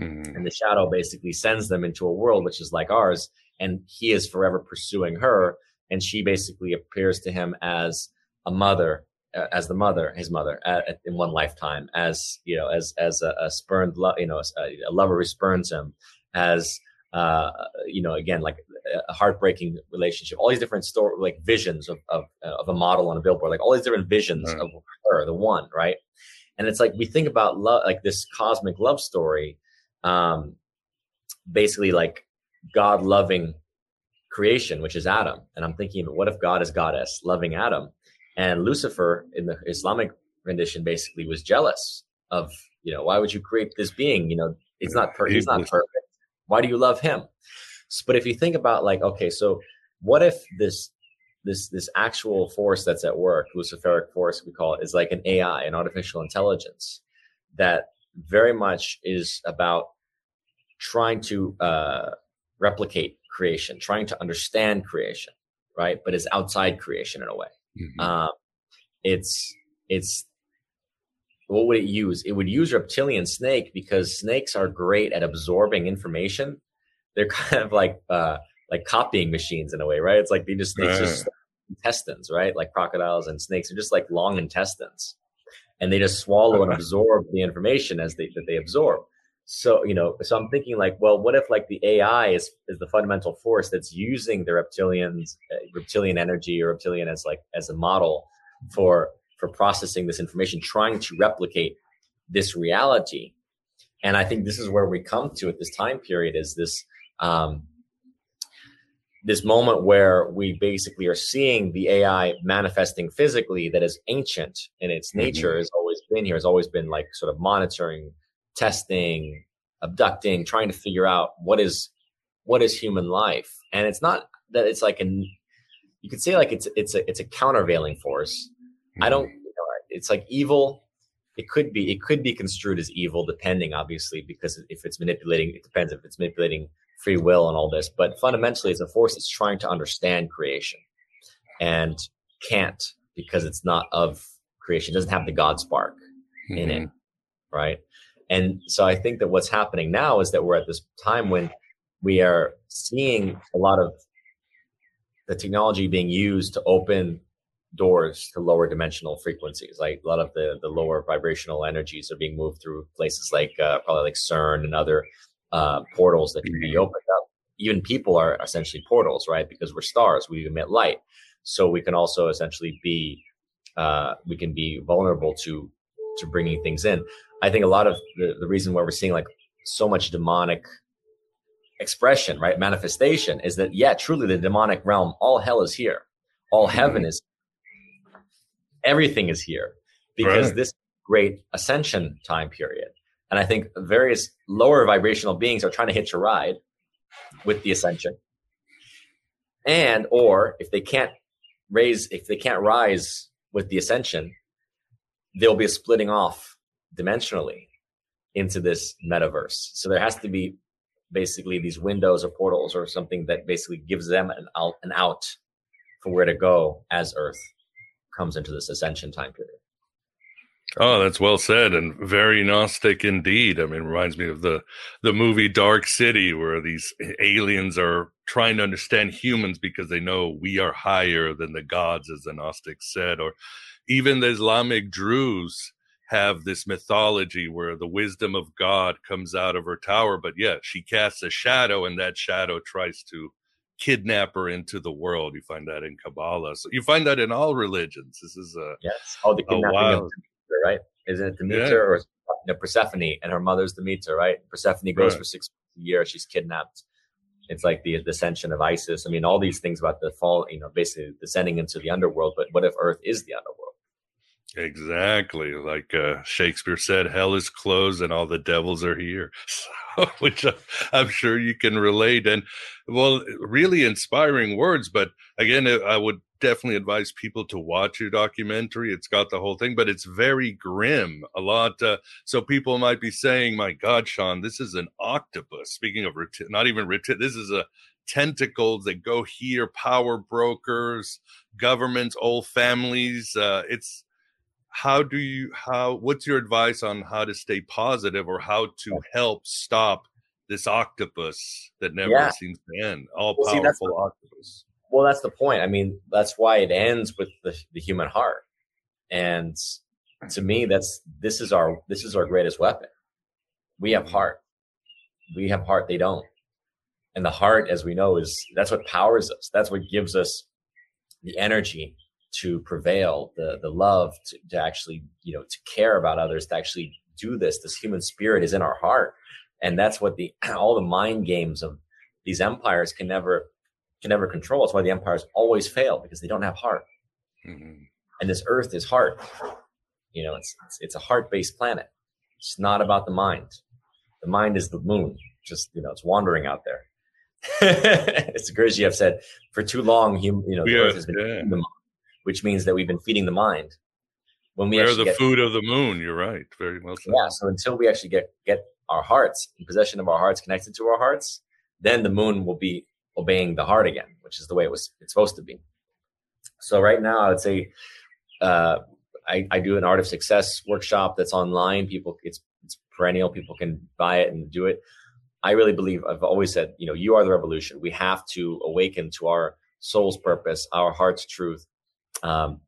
mm-hmm. and the shadow basically sends them into a world which is like ours and he is forever pursuing her and she basically appears to him as a mother as the mother his mother uh, in one lifetime as you know as as a, a spurned lo- you know a, a lover who spurns him as uh, you know, again, like a heartbreaking relationship, all these different story, like visions of, of, of a model on a billboard, like all these different visions right. of her, the one, right? And it's like, we think about love, like this cosmic love story, um, basically like God loving creation, which is Adam. And I'm thinking, what if God is goddess loving Adam? And Lucifer in the Islamic rendition basically was jealous of, you know, why would you create this being? You know, it's not per- he's not perfect why do you love him? But if you think about like, okay, so what if this this this actual force that's at work, Luciferic force we call it, is like an AI, an artificial intelligence that very much is about trying to uh, replicate creation, trying to understand creation, right? But is outside creation in a way. Mm-hmm. Uh, it's it's what would it use? It would use reptilian snake because snakes are great at absorbing information. They're kind of like uh, like copying machines in a way, right? It's like they just snakes right. just intestines, right? Like crocodiles and snakes are just like long intestines, and they just swallow and absorb the information as they that they absorb. So you know, so I'm thinking like, well, what if like the AI is is the fundamental force that's using the reptilians, uh, reptilian energy or reptilian as like as a model for for processing this information, trying to replicate this reality. And I think this is where we come to at this time period is this um, this moment where we basically are seeing the AI manifesting physically that is ancient in its Mm-hmm. nature has always been here, has always been like sort of monitoring, testing, abducting, trying to figure out what is what is human life. And it's not that it's like an you could say like it's it's a it's a countervailing force. I mm-hmm. don't you know, it's like evil. It could be it could be construed as evil, depending obviously, because if it's manipulating, it depends if it's manipulating free will and all this. But fundamentally, it's a force that's trying to understand creation and can't because it's not of creation. It doesn't have the God spark in it, mm-hmm. right? And so I think that what's happening now is that we're at this time when we are seeing a lot of the technology being used to open doors to lower dimensional frequencies. Like a lot of the the lower vibrational energies are being moved through places like uh, probably like CERN and other uh, portals that can be opened up. Even people are essentially portals, right? Because we're stars, we emit light, so we can also essentially be uh, we can be vulnerable to to bringing things in. I think a lot of the, the reason why we're seeing like so much demonic expression, right? Manifestation is that, yeah, truly the demonic realm, all hell is here. All mm-hmm. heaven is, everything is here because Right. this great ascension time period. And I think various lower vibrational beings are trying to hitch a ride with the ascension. And, or if they can't raise, if they can't rise with the ascension, there'll be a splitting off dimensionally into this metaverse. So there has to be basically these windows or portals or something that basically gives them an out, an out for where to go as Earth comes into this ascension time period. Oh, that's well said and very Gnostic indeed. I mean, it reminds me of the the movie Dark City, where these aliens are trying to understand humans because they know we are higher than the gods, as the Gnostics said. Or even the Islamic Druze have this mythology where the wisdom of God comes out of her tower, but yeah, she casts a shadow, and that shadow tries to kidnap her into the world. You find that in Kabbalah. So you find that in all religions. This is a yes, oh, the kidnapping of Demeter, right? Isn't it Demeter Yeah. or you know, Persephone and her mother's Demeter, right? Persephone goes Right. for six years, she's kidnapped. It's like the, the ascension of Isis. I mean, all these things about the fall, you know, basically descending into the underworld. But what if Earth is the underworld? Exactly. Like uh, Shakespeare said, hell is closed and all the devils are here. So, which I'm sure you can relate. And well, really inspiring words. But again, uh, I would definitely advise people to watch your documentary. It's got the whole thing, but it's very grim. A lot. Uh, so people might be saying, my God, Sean, this is an octopus. Speaking of, reti- not even reti- this is a tentacles that go here, power brokers, governments, old families. Uh, it's, how do you how what's your advice on how to stay positive or how to help stop this octopus that never Yeah. seems to end all Well, see, powerful octopus Well, that's the point. I mean, that's why it ends with the, the human heart. And to me, that's this is our this is our greatest weapon. We have mm-hmm. heart. We have heart. They don't. And the heart, as we know, is that's what powers us. That's what gives us the energy to prevail, the the love to, to actually, you know, to care about others, to actually do this. This human spirit is in our heart. And that's what the all the mind games of these empires can never can never control. That's why the empires always fail because they don't have heart. Mm-hmm. And this Earth is heart. You know, it's it's, it's a heart based planet. It's not about the mind. The mind is the moon. Just you know, it's wandering out there. As Gurdjieff said, for too long, hum, you know, the Yeah, Earth has been yeah. the mind, which means that we've been feeding the mind. When we they're the get, food of the moon you're right very well said yeah, so until we actually get get our hearts in possession of our hearts, connected to our hearts, then the moon will be obeying the heart again, which is the way it was it's supposed to be. So right now, I would say uh, I, I do an art of success workshop that's online. People, it's it's perennial. People can buy it and do it. I really believe I've always said, you know, you are the revolution. We have to awaken to our soul's purpose, our heart's truth, um,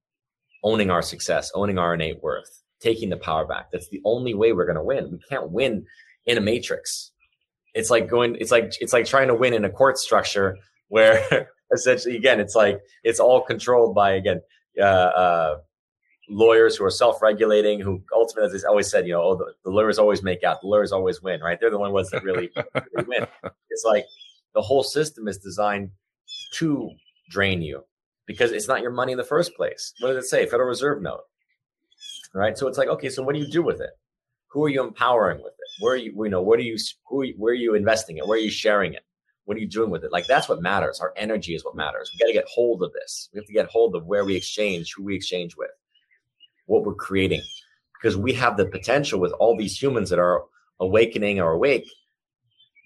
owning our success, owning our innate worth, taking the power back. That's the only way we're going to win. We can't win in a matrix. It's like going. It's like it's like trying to win in a court structure where essentially, again, it's like it's all controlled by again uh, uh, lawyers who are self-regulating, who ultimately, as I always said, you know, oh, the, the, lawyers always make out, the lawyers always win, right? They're the only ones that really, really win. It's like the whole system is designed to drain you because it's not your money in the first place. What does it say? Federal Reserve note, right? So it's like, okay, so what do you do with it? Who are you empowering with it? Where are you, you know, what are you, who, where are you investing it? Where are you sharing it? What are you doing with it? Like that's what matters. Our energy is what matters. We got to get hold of this. We have to get hold of where we exchange, who we exchange with, what we're creating, because we have the potential with all these humans that are awakening or awake,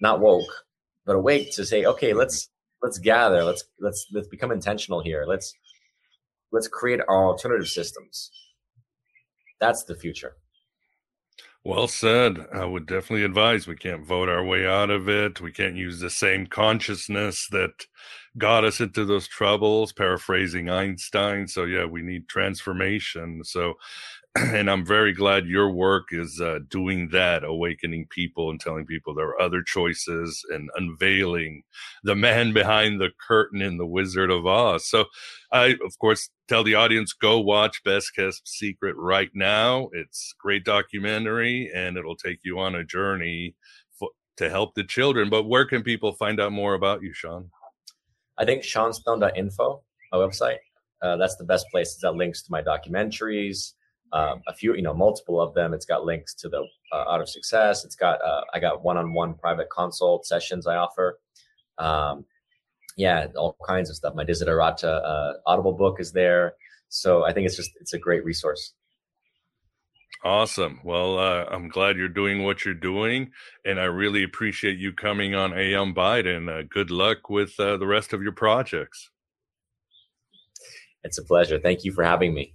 not woke, but awake to say, okay, let's let's gather, let's let's let's become intentional here. Let's let's create our alternative systems. That's the future. Well said. I would definitely advise we can't vote our way out of it. We can't use the same consciousness that got us into those troubles, paraphrasing Einstein. So, yeah, we need transformation. So, and I'm very glad your work is uh, doing that, awakening people and telling people there are other choices and unveiling the man behind the curtain in The Wizard of Oz. So, I, of course, tell the audience go watch Best Kept Secret right now. It's great documentary and it'll take you on a journey for, to help the children. But where can people find out more about you, Sean? I think seanstone.info, my website. Uh, that's the best place. That links to my documentaries um, a few, you know, multiple of them. It's got links to the uh, Art of Success. It's got uh, I got one-on-one private consult sessions I offer. Um, yeah, all kinds of stuff. My Desiderata uh, Audible book is there, so I think it's just it's a great resource. Awesome. Well, uh, I'm glad you're doing what you're doing, and I really appreciate you coming on Aeon Byte. Uh, good luck with uh, the rest of your projects. It's a pleasure. Thank you for having me.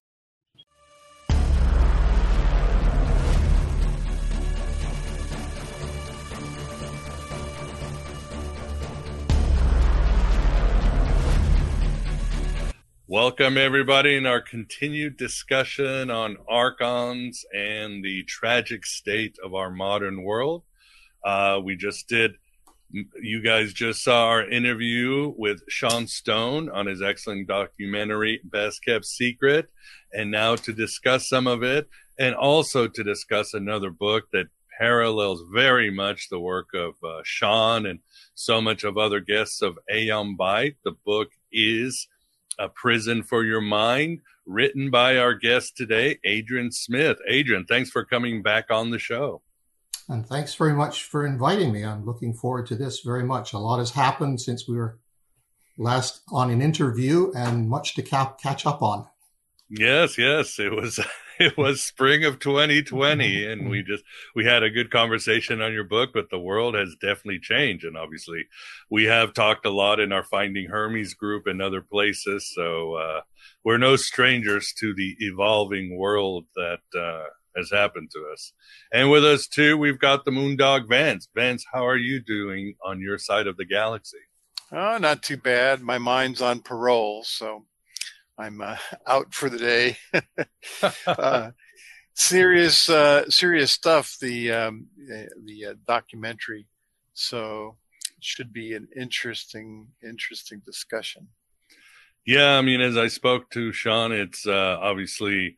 Welcome, everybody, in our continued discussion on archons and the tragic state of our modern world. Uh, we just did, you guys just saw our interview with Sean Stone on his excellent documentary, Best Kept Secret. And now to discuss some of it, and also to discuss another book that parallels very much the work of uh, Sean and so much of other guests of Aeon Byte. The book is a Prison for Your Mind, written by our guest today, Adrian Smith. Adrian, thanks for coming back on the show. And thanks very much for inviting me. I'm looking forward to this very much. A lot has happened since we were last on an interview and much to cap- catch up on. Yes, yes. It was it was spring of 2020 and we just we had a good conversation on your book but the world has definitely changed and obviously we have talked a lot in our finding hermes group and other places so uh, we're no strangers to the evolving world that uh, has happened to us. And with us too we've got the moondog vance. Vance how are you doing on your side of the galaxy? Oh not too bad. My mind's on parole so I'm uh, out for the day. uh, serious, uh, serious stuff. The um, the uh, documentary, so it should be an interesting, interesting discussion. Yeah, I mean, as I spoke to Sean, it's uh, obviously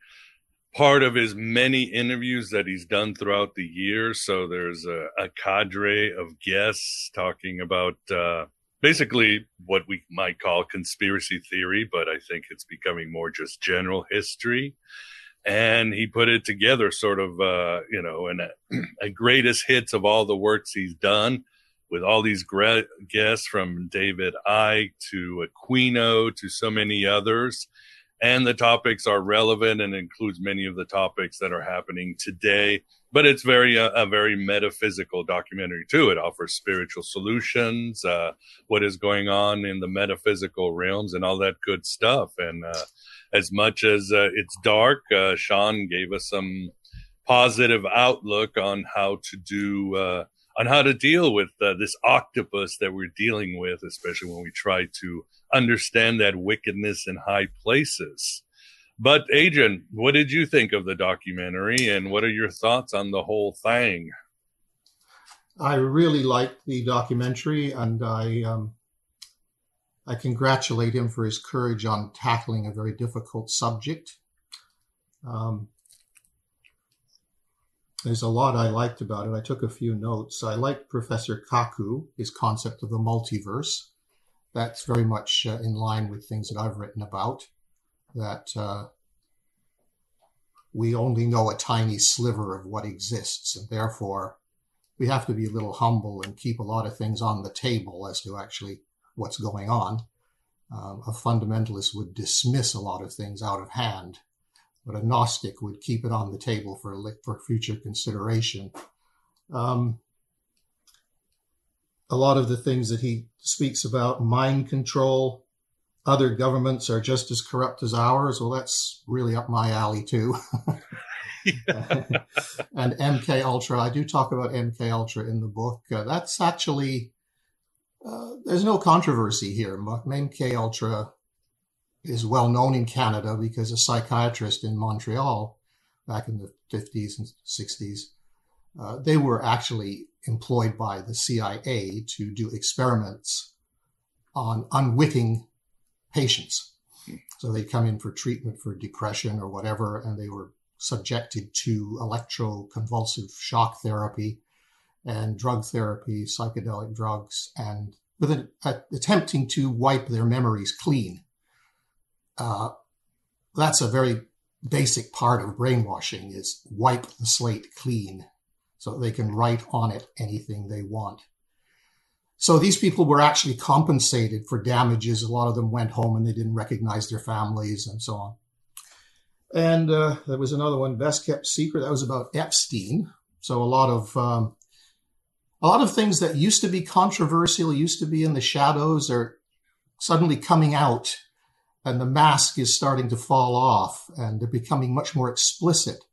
part of his many interviews that he's done throughout the year. So there's a, a cadre of guests talking about uh, basically what we might call conspiracy theory, but I think it's becoming more just general history. And he put it together sort of, uh, you know, in a, a, greatest hits of all the works he's done with all these gra- guests from David Icke to Aquino to so many others. And the topics are relevant and includes many of the topics that are happening today but it's very uh, a very metaphysical documentary too. It offers spiritual solutions, uh, what is going on in the metaphysical realms, and all that good stuff. And uh, as much as uh, it's dark, uh, Sean gave us some positive outlook on how to do uh, on how to deal with this octopus that we're dealing with, especially when we try to understand that wickedness in high places. But Adrian, what did you think of the documentary, and what are your thoughts on the whole thing? I really liked the documentary, and I um, I congratulate him for his courage on tackling a very difficult subject. Um, there's a lot I liked about it. I took a few notes. I liked Professor Kaku, his concept of the multiverse. That's very much uh, in line with things that I've written about that uh, we only know a tiny sliver of what exists, and therefore we have to be a little humble and keep a lot of things on the table as to actually what's going on. Um, a fundamentalist would dismiss a lot of things out of hand, but a Gnostic would keep it on the table for for future consideration. Um, a lot of the things that he speaks about, mind control, other governments are just as corrupt as ours. Well, that's really up my alley too. and MK Ultra, I do talk about MK Ultra in the book. Uh, that's actually uh, there's no controversy here. MK Ultra is well known in Canada because a psychiatrist in Montreal back in the 50s and 60s, uh, they were actually employed by the CIA to do experiments on unwitting patients. So they come in for treatment for depression or whatever, and they were subjected to electroconvulsive shock therapy and drug therapy, psychedelic drugs, and with an, uh, attempting to wipe their memories clean. Uh, that's a very basic part of brainwashing is wipe the slate clean so they can write on it anything they want. So these people were actually compensated for damages. A lot of them went home and they didn't recognize their families and so on. And uh, there was another one, best kept secret. That was about Epstein. So a lot of um, a lot of things that used to be controversial, used to be in the shadows, are suddenly coming out, and the mask is starting to fall off, and they're becoming much more explicit.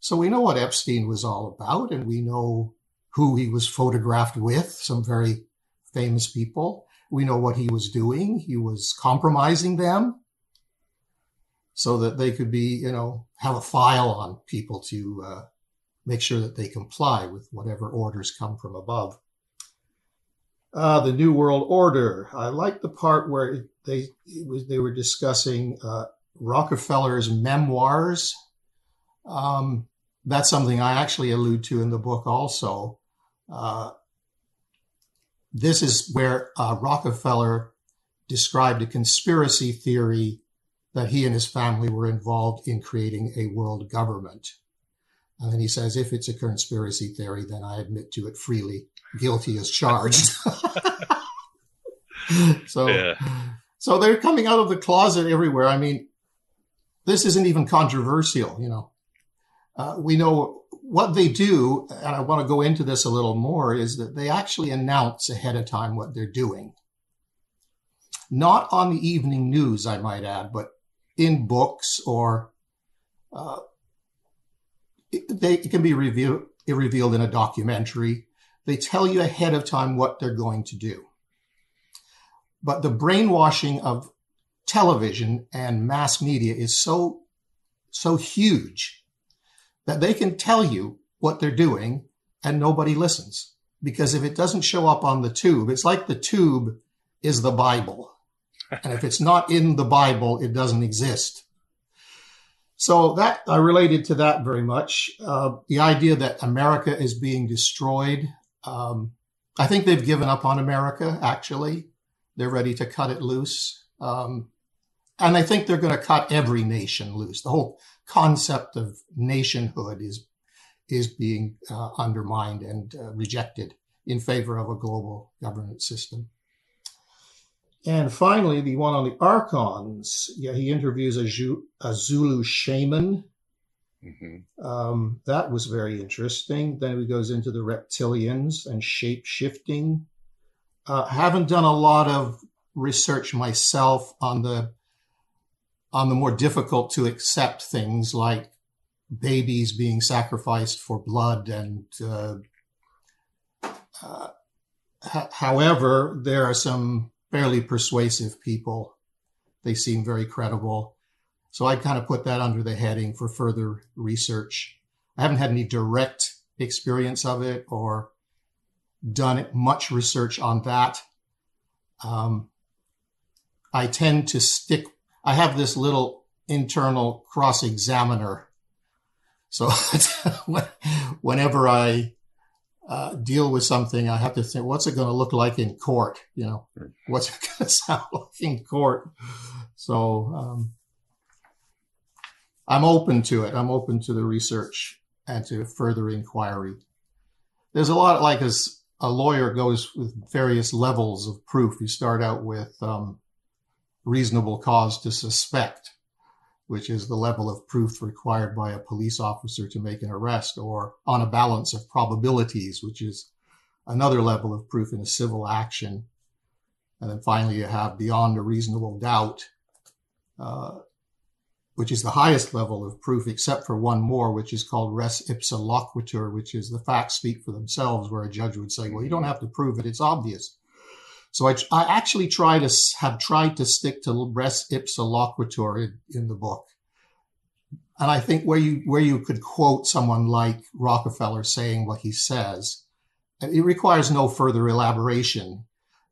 So we know what Epstein was all about, and we know who he was photographed with, some very famous people. We know what he was doing. He was compromising them so that they could be, you know, have a file on people to uh, make sure that they comply with whatever orders come from above. Uh, the New World Order. I like the part where they was, they were discussing uh, Rockefeller's memoirs. Um, that's something I actually allude to in the book also. Uh, this is where uh, Rockefeller described a conspiracy theory that he and his family were involved in creating a world government. And then he says, if it's a conspiracy theory, then I admit to it freely, guilty as charged. so, yeah. so they're coming out of the closet everywhere. I mean, this isn't even controversial, you know. Uh, we know what they do, and I want to go into this a little more, is that they actually announce ahead of time what they're doing. Not on the evening news, I might add, but in books or uh, they it can be revealed in a documentary. They tell you ahead of time what they're going to do. But the brainwashing of television and mass media is so so huge that they can tell you what they're doing and nobody listens. Because if it doesn't show up on the tube, it's like the tube is the Bible. and if it's not in the Bible, it doesn't exist. So that I related to that very much. Uh, the idea that America is being destroyed. Um, I think they've given up on America, actually. They're ready to cut it loose. Um, and I think they're going to cut every nation loose. The whole concept of nationhood is is being uh, undermined and uh, rejected in favor of a global governance system. And finally, the one on the archons. Yeah, he interviews a, a Zulu shaman, Mm-hmm. Um, that was very interesting. Then it goes into the reptilians and shape shifting. Uh, haven't done a lot of research myself on the on the more difficult to accept things like babies being sacrificed for blood and uh, uh, however there are some fairly persuasive people. They seem very credible. So i kind of put that under the heading for further research. I haven't had any direct experience of it or done much research on that. Um, i tend to stick I have this little internal cross examiner. So whenever I uh, deal with something, I have to think, what's it going to look like in court? You know, what's it going to sound like in court? So um, I'm open to it. I'm open to the research and to further inquiry. There's a lot, like as a lawyer goes with various levels of proof. You start out with um, reasonable cause to suspect, which is the level of proof required by a police officer to make an arrest, or on a balance of probabilities, which is another level of proof in a civil action. And then finally, you have beyond a reasonable doubt, uh, which is the highest level of proof, except for one more, which is called res ipsa loquitur, which is the facts speak for themselves, where a judge would say, well, you don't have to prove it, it's obvious. So I, I actually try to have tried to stick to res ipsa loquitur in, in the book. And I think where you where you could quote someone like Rockefeller saying what he says, it requires no further elaboration.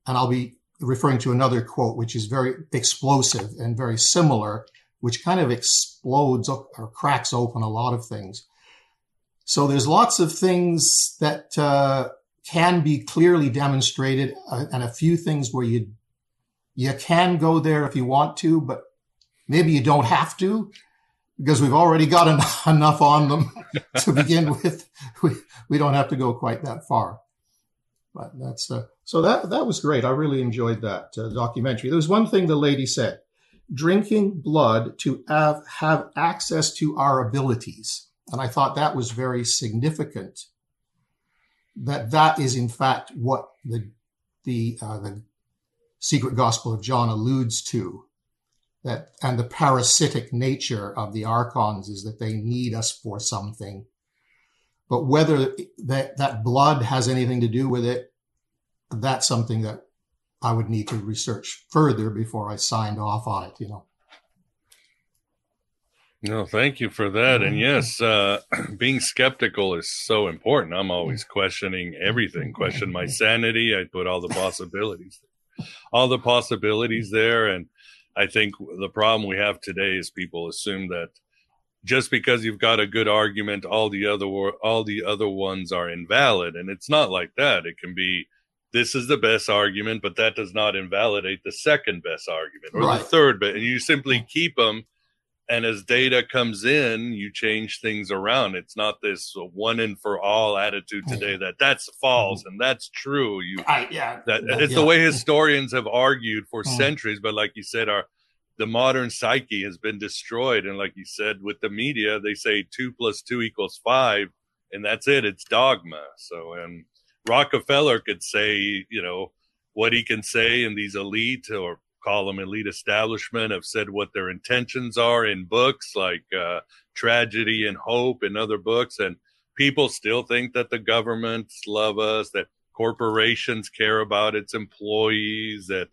And I'll be referring to another quote, which is very explosive and very similar, which kind of explodes or cracks open a lot of things. So there's lots of things that uh, can be clearly demonstrated uh, and a few things where you you can go there if you want to, but maybe you don't have to because we've already got en- enough on them to begin with. We, we don't have to go quite that far. But that's uh, so that that was great. I really enjoyed that uh, documentary. There was one thing the lady said: drinking blood to have, have access to our abilities, and I thought that was very significant that that is in fact what the the uh, the secret gospel of John alludes to that and the parasitic nature of the archons is that they need us for something. But whether that that blood has anything to do with it that's something that I would need to research further before I signed off on it you know no, thank you for that. And mm-hmm. yes, uh, being skeptical is so important. I'm always questioning everything, question my sanity. I put all the possibilities, all the possibilities there. And I think the problem we have today is people assume that just because you've got a good argument, all the other all the other ones are invalid, and it's not like that. It can be this is the best argument, but that does not invalidate the second best argument or right. the third But and you simply keep them and as data comes in you change things around. It's not this one and for all attitude today that that's false and that's true. You I, yeah. that it's yeah. the way historians have argued for mm. centuries but like you said our the modern psyche has been destroyed. And like you said with the media they say two plus two equals five and that's it. It's dogma. So and rockefeller could say you know what he can say in these elite or call them elite establishment have said what their intentions are in books like uh, Tragedy and Hope and other books. And people still think that the governments love us, that corporations care about its employees, that,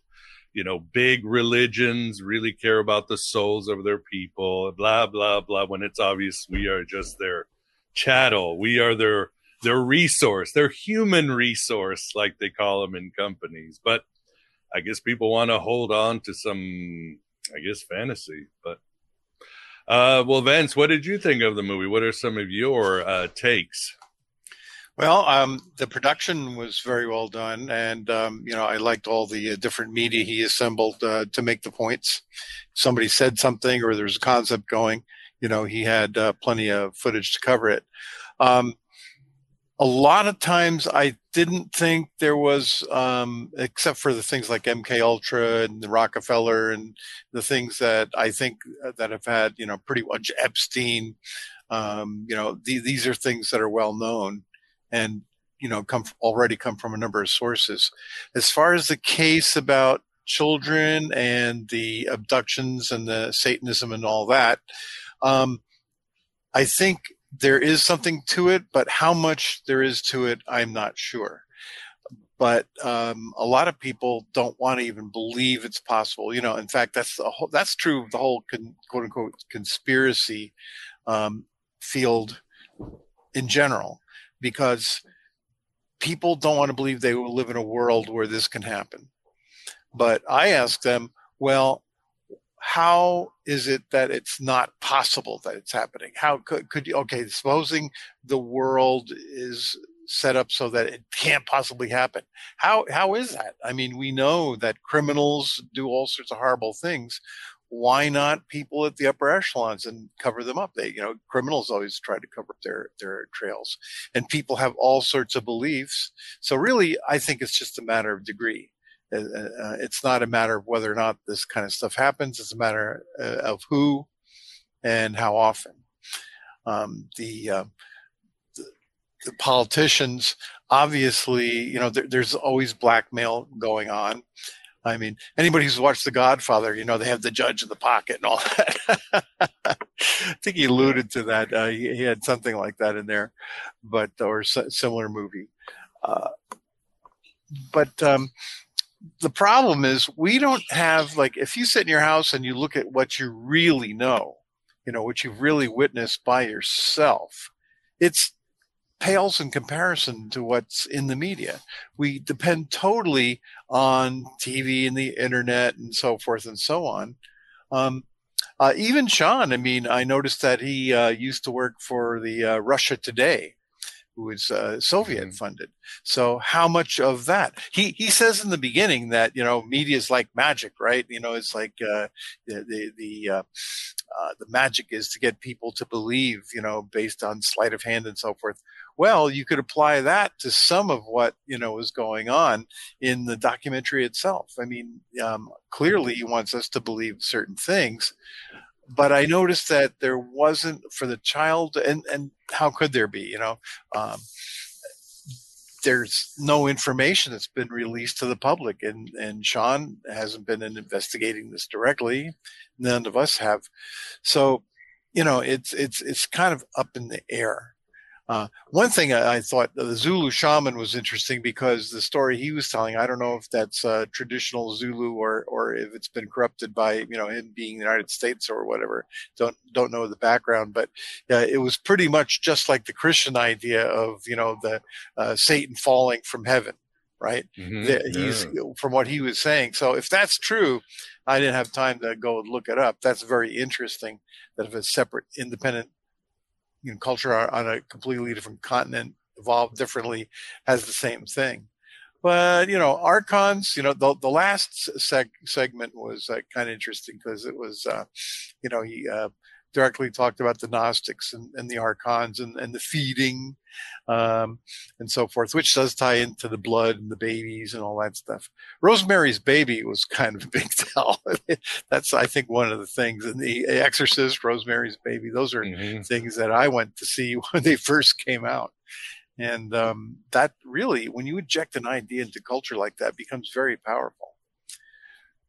you know, big religions really care about the souls of their people, blah, blah, blah, when it's obvious we are just their chattel. We are their their resource, their human resource, like they call them in companies. But I guess people want to hold on to some, I guess, fantasy. But uh, well, Vance, what did you think of the movie? What are some of your uh, takes? Well, um, the production was very well done, and um, you know I liked all the uh, different media he assembled uh, to make the points. Somebody said something, or there's a concept going. You know, he had uh, plenty of footage to cover it. Um, a lot of times I didn't think there was, um, except for the things like MK Ultra and the Rockefeller and the things that I think uh, that have had, you know, pretty much Epstein. Um, you know, the, these are things that are well known and you know come already come from a number of sources. As far as the case about children and the abductions and the Satanism and all that, um, I think there is something to it, but how much there is to it, I'm not sure. But um, a lot of people don't want to even believe it's possible. You know, in fact, that's the whole, that's true of the whole con, quote unquote conspiracy um, field in general, because people don't want to believe they will live in a world where this can happen. But I ask them, well, how is it that it's not possible that it's happening? How could, could you, okay, supposing the world is set up so that it can't possibly happen. How, how is that? I mean, we know that criminals do all sorts of horrible things. Why not people at the upper echelons and cover them up? They, you know, criminals always try to cover up their, their trails and people have all sorts of beliefs. So really, I think it's just a matter of degree uh, uh, it's not a matter of whether or not this kind of stuff happens. It's a matter uh, of who and how often. Um, the, uh, the, the politicians, obviously, you know, there, there's always blackmail going on. I mean, anybody who's watched The Godfather, you know, they have the judge in the pocket and all that. I think he alluded to that. Uh, he, he, had something like that in there, but or similar movie. Uh, but um, the problem is we don't have like if you sit in your house and you look at what you really know you know what you've really witnessed by yourself it's pales in comparison to what's in the media. We depend totally on tv and the internet and so forth and so on. Um, uh, even sean i mean i noticed that he uh, used to work for the uh, russia today who is uh, Soviet mm-hmm. funded. So how much of that? He he says in the beginning that you know media is like magic, right? You know, it's like uh, the the the, uh, uh, the magic is to get people to believe, you know, based on sleight of hand and so forth. Well, you could apply that to some of what you know is going on in the documentary itself. I mean, um, clearly he wants us to believe certain things, but I noticed that there wasn't for the child, and and how could there be? You know, um, there's no information that's been released to the public, and and Sean hasn't been in investigating this directly. None of us have, so you know, it's it's it's kind of up in the air. Uh, one thing I, I, thought the Zulu shaman was interesting because the story he was telling, I don't know if that's uh, traditional Zulu or or if it's been corrupted by you know him being the United States or whatever. Don't don't know the background, but uh, it was pretty much just like the Christian idea of you know the uh, Satan falling from heaven, right? Mm-hmm. The, he's yeah. from what he was saying. So if that's true, I didn't have time to go and look it up. That's very interesting. That if a separate, independent you know, culture on a completely different continent, evolved differently, has the same thing. But you know, archons. You know, the the last seg- segment was uh, kind of interesting because it was, uh, you know, he uh, directly talked about the Gnostics and, and the Archons and, and the feeding um, and so forth, which does tie into the blood and the babies and all that stuff. Rosemary's Baby was kind of a big tell. That's, I think, one of the things. And the Exorcist, Rosemary's Baby, those are mm-hmm. things that I went to see when they first came out. And um, that really, when you inject an idea into culture like that, becomes very powerful.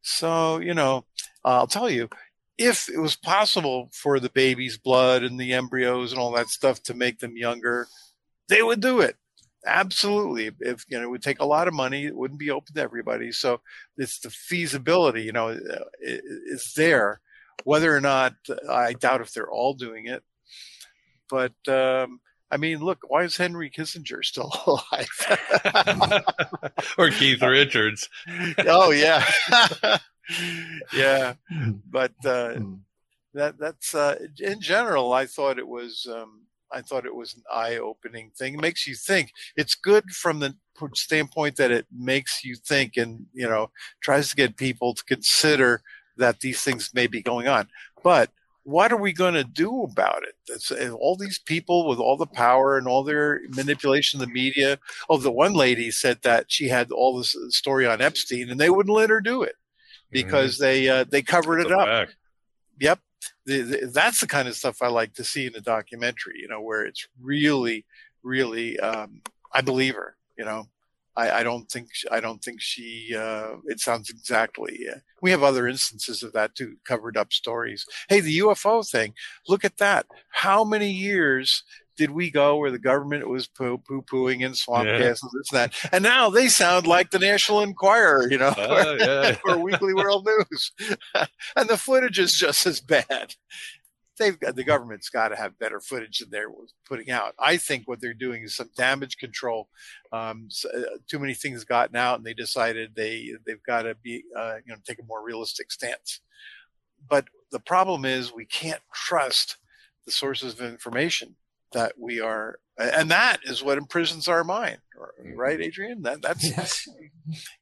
So, you know, I'll tell you, if it was possible for the baby's blood and the embryos and all that stuff to make them younger, they would do it. Absolutely. If you know, it would take a lot of money, it wouldn't be open to everybody. So it's the feasibility, you know, is there. Whether or not, I doubt if they're all doing it. But um, I mean, look, why is Henry Kissinger still alive? or Keith Richards. oh yeah. yeah, but uh, hmm. that that's uh, in general. I thought it was. Um, I thought it was an eye-opening thing. It makes you think. It's good from the standpoint that it makes you think, and you know, tries to get people to consider that these things may be going on. But what are we going to do about it? That's, all these people with all the power and all their manipulation of the media. Oh, the one lady said that she had all this story on Epstein, and they wouldn't let her do it. Because mm-hmm. they uh, they covered it up. Back. Yep, the, the, that's the kind of stuff I like to see in a documentary. You know, where it's really, really, um, I believe her. You know, I, I don't think I don't think she. Uh, it sounds exactly. Uh, we have other instances of that too, covered up stories. Hey, the UFO thing. Look at that. How many years did we go where the government was poo pooing in swamp yeah. castles, this and that, and now they sound like the National Enquirer, you know, uh, yeah. or Weekly World News, and the footage is just as bad they've got the government's got to have better footage than they're putting out. I think what they're doing is some damage control. Um, so, uh, too many things gotten out, and they decided they they've got to be uh, you know take a more realistic stance. But the problem is we can't trust the sources of information that we are and that is what imprisons our mind right mm-hmm. adrian? That that's yes.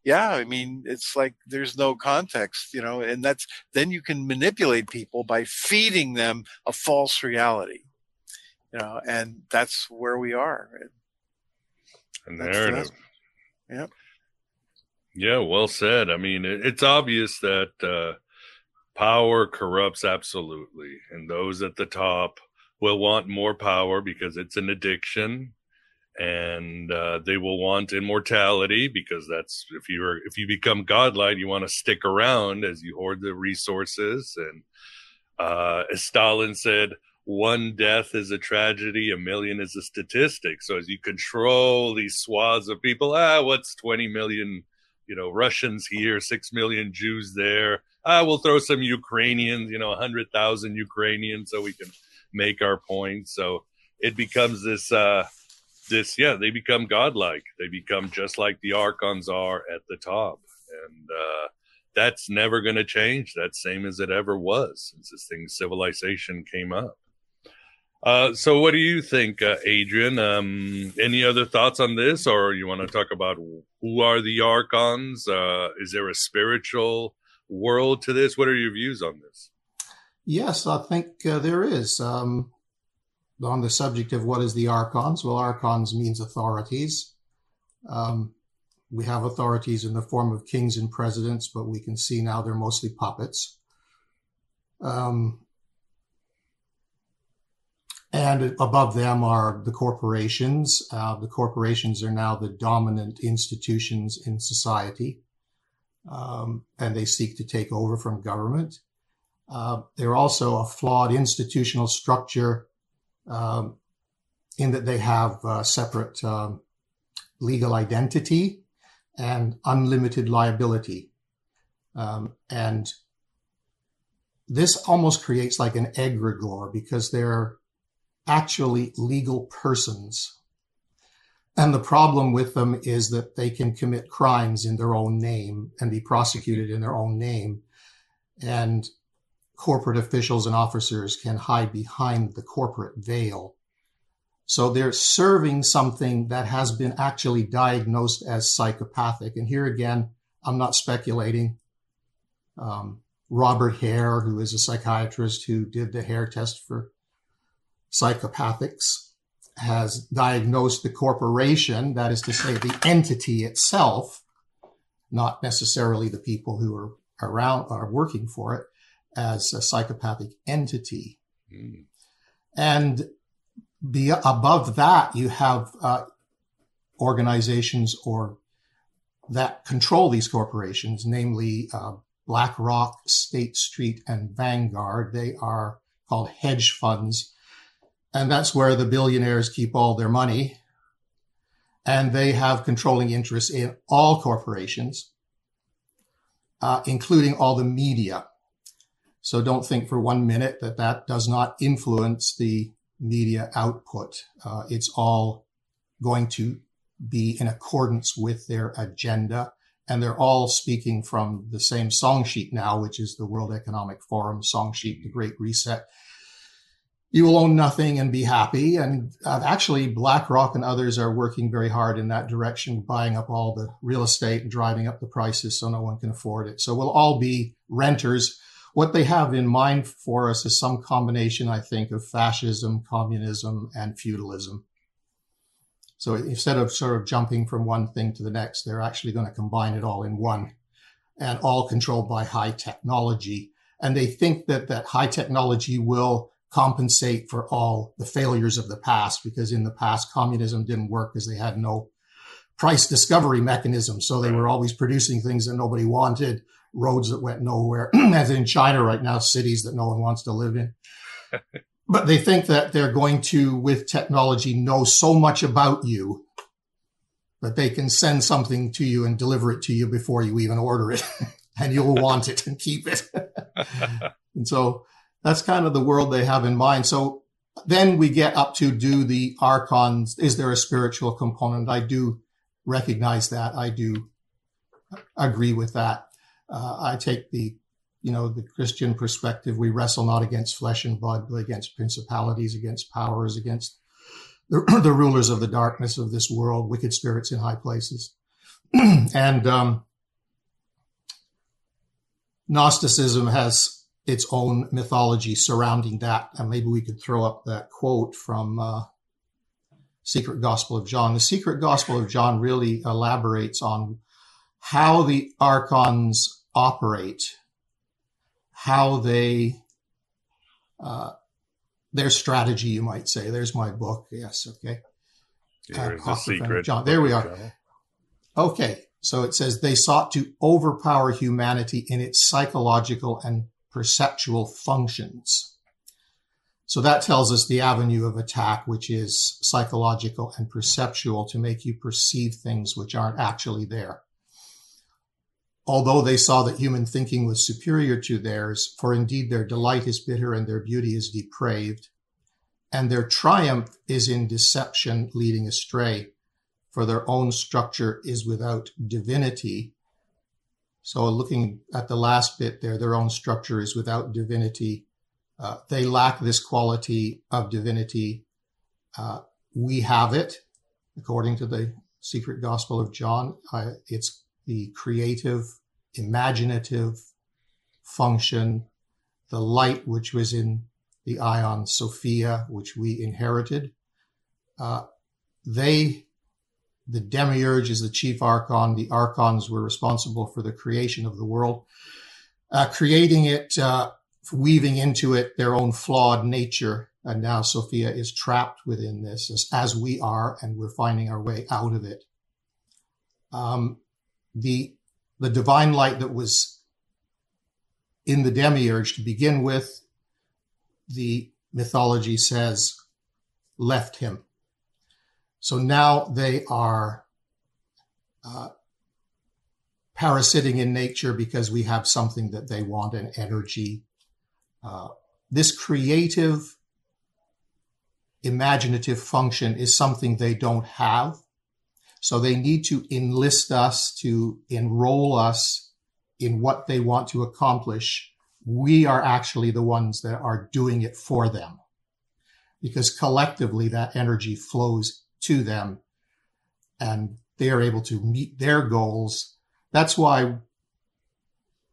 yeah i mean it's like there's no context you know and that's then you can manipulate people by feeding them a false reality you know and that's where we are. A narrative. Yeah yeah well said. I mean it's obvious that uh power corrupts absolutely and those at the top will want more power because it's an addiction and uh, they will want immortality because that's if you are if you become godlike you want to stick around as you hoard the resources and uh, as stalin said one death is a tragedy a million is a statistic. So as you control these swaths of people ah what's 20 million you know russians here 6 million jews there? Ah we'll throw some ukrainians you know 100000 ukrainians so we can make our point. So it becomes this uh this yeah, they become godlike. They become just like the archons are at the top. And uh that's never going to change. That's same as it ever was since this thing civilization came up. Uh, so what do you think, uh, Adrian? Um, any other thoughts on this, or you want to talk about who are the archons? Uh, is there a spiritual world to this? What are your views on this? Yes, I think uh, there is. Um, on the subject of what is the archons, well, archons means authorities. Um, we have authorities in the form of kings and presidents, but we can see now they're mostly puppets. Um, and above them are the corporations. Uh, the corporations are now the dominant institutions in society, um, and they seek to take over from government. Uh, they're also a flawed institutional structure um, in that they have uh, separate um, legal identity and unlimited liability. Um, and this almost creates like an egregore because they're actually legal persons. And the problem with them is that they can commit crimes in their own name and be prosecuted in their own name. And corporate officials and officers can hide behind the corporate veil. So they're serving something that has been actually diagnosed as psychopathic. And here again, I'm not speculating. Um, Robert Hare, who is a psychiatrist who did the Hare test for psychopathics, has diagnosed the corporation, that is to say, the entity itself, not necessarily the people who are around are working for it, as a psychopathic entity. Mm. And be, above that, you have uh, organizations or that control these corporations, namely uh, BlackRock, State Street, and Vanguard. They are called hedge funds. And that's where the billionaires keep all their money. And they have controlling interests in all corporations, uh, including all the media. So don't think for one minute that that does not influence the media output. Uh, it's all going to be in accordance with their agenda. And they're all speaking from the same song sheet now, which is the World Economic Forum song sheet, the Great Reset. You will own nothing and be happy. And uh, actually, BlackRock and others are working very hard in that direction, buying up all the real estate and driving up the prices so no one can afford it. So we'll all be renters what they have in mind for us is some combination, I think, of fascism, communism, and feudalism. So instead of sort of jumping from one thing to the next, they're actually going to combine it all in one and all controlled by high technology. and they think that that high technology will compensate for all the failures of the past because in the past communism didn't work because they had no price discovery mechanism. So they were always producing things that nobody wanted, roads that went nowhere, as in China right now, cities that no one wants to live in. but they think that they're going to, with technology, know so much about you that they can send something to you and deliver it to you before you even order it and you'll want it and keep it. and so that's kind of the world they have in mind. So then we get up to do the archons. Is there a spiritual component? I do recognize that. I do agree with that. Uh, I take the, you know, the Christian perspective. We wrestle not against flesh and blood, but against principalities, against powers, against the, the rulers of the darkness of this world, wicked spirits in high places. and um, Gnosticism has its own mythology surrounding that. And maybe we could throw up that quote from uh, Secret Gospel of John. The Secret Gospel of John really elaborates on how the archons operate, how they, uh, their strategy, you might say. There's my book. Yes. Okay. Here's uh, the secret. John. There we are. Okay. So it says they sought to overpower humanity in its psychological and perceptual functions. So that tells us the avenue of attack, which is psychological and perceptual to make you perceive things which aren't actually there. Although they saw that human thinking was superior to theirs, for indeed their delight is bitter and their beauty is depraved, and their triumph is in deception leading astray for their own structure is without divinity. So, looking at the last bit there, their own structure is without divinity. Uh, they lack this quality of divinity. Uh, we have it, according to the secret gospel of John. Uh, it's the creative, imaginative function, the light which was in the Aeon Sophia, which we inherited. Uh, they the demiurge is the chief archon. The archons were responsible for the creation of the world, uh, creating it, uh, weaving into it their own flawed nature. And now Sophia is trapped within this as, as we are, and we're finding our way out of it. Um, the, the divine light that was in the demiurge to begin with, the mythology says, left him so now they are uh, parasiting in nature because we have something that they want an energy. Uh, this creative, imaginative function is something they don't have. So they need to enlist us to enroll us in what they want to accomplish. We are actually the ones that are doing it for them because collectively that energy flows to them and they are able to meet their goals. That's why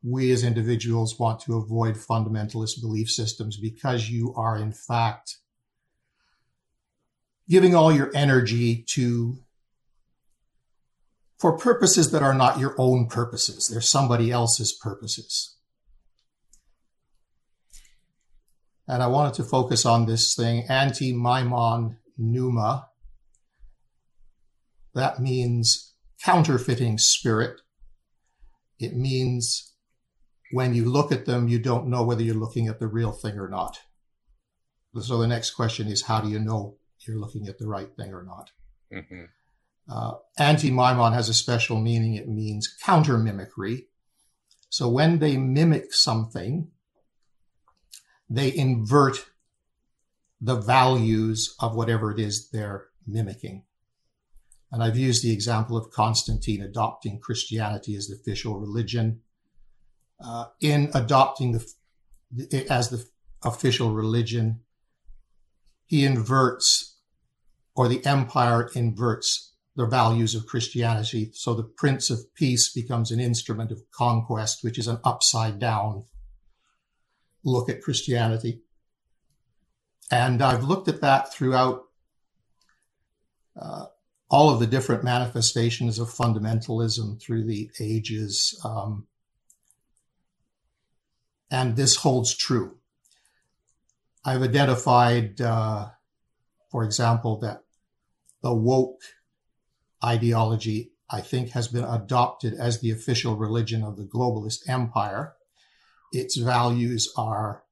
we as individuals want to avoid fundamentalist belief systems because you are in fact giving all your energy to for purposes that are not your own purposes. They're somebody else's purposes. And I wanted to focus on this thing, antimimon pneuma, that means counterfeiting spirit. It means when you look at them, you don't know whether you're looking at the real thing or not. So the next question is, how do you know you're looking at the right thing or not? Mm-hmm. Uh, antimimon has a special meaning. It means counter mimicry. So when they mimic something, they invert the values of whatever it is they're mimicking. And I've used the example of Constantine adopting Christianity as the official religion. Uh, in adopting the as the official religion, he inverts, or the empire inverts the values of Christianity. So the Prince of Peace becomes an instrument of conquest, which is an upside down look at Christianity. And I've looked at that throughout uh, all of the different manifestations of fundamentalism through the ages. Um, and this holds true. I've identified, uh, for example, that the woke ideology, I think, has been adopted as the official religion of the globalist empire. Its values are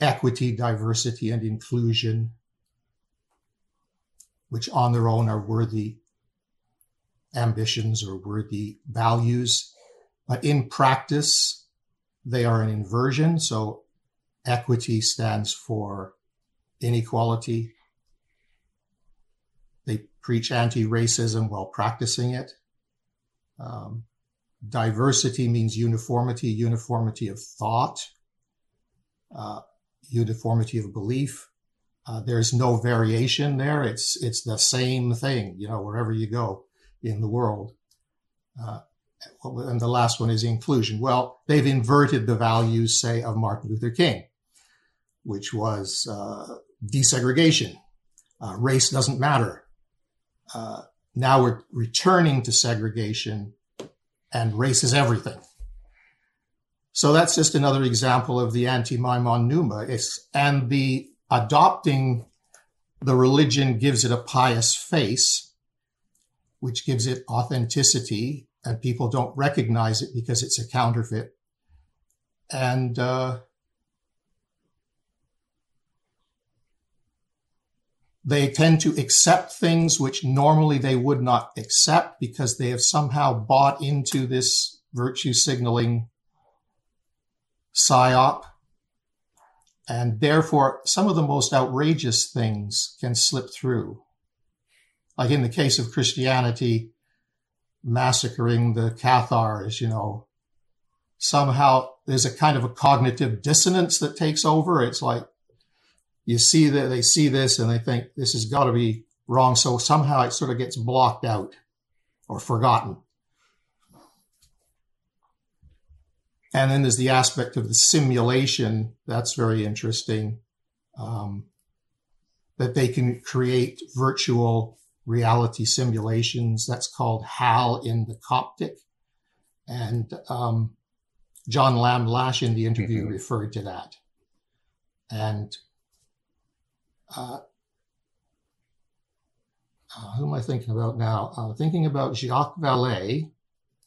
equity, diversity, and inclusion, which on their own are worthy ambitions or worthy values. But in practice, they are an inversion. So equity stands for inequality. Preach anti racism while practicing it. Um, diversity means uniformity, uniformity of thought, uh, uniformity of belief. Uh, there's no variation there. It's it's the same thing, you know, wherever you go in the world. Uh, and the last one is inclusion. Well, they've inverted the values, say, of Martin Luther King, which was uh, desegregation. Uh, race doesn't matter. Uh, now we're returning to segregation, and race is everything. So that's just another example of the antimimon Pneuma. It's, and the adopting the religion gives it a pious face, which gives it authenticity, and people don't recognize it because it's a counterfeit. And uh, they tend to accept things which normally they would not accept because they have somehow bought into this virtue signaling psyop. And therefore, some of the most outrageous things can slip through. Like in the case of Christianity, massacring the Cathars, you know, somehow there's a kind of a cognitive dissonance that takes over. It's like you see that they see this and they think this has got to be wrong. So somehow it sort of gets blocked out or forgotten. And then there's the aspect of the simulation. That's very interesting. Um, that they can create virtual reality simulations. That's called HAL in the Coptic. And um, John Lamb Lash in the interview mm-hmm. referred to that. And uh, uh, who am I thinking about now? I'm thinking about Jacques Vallée.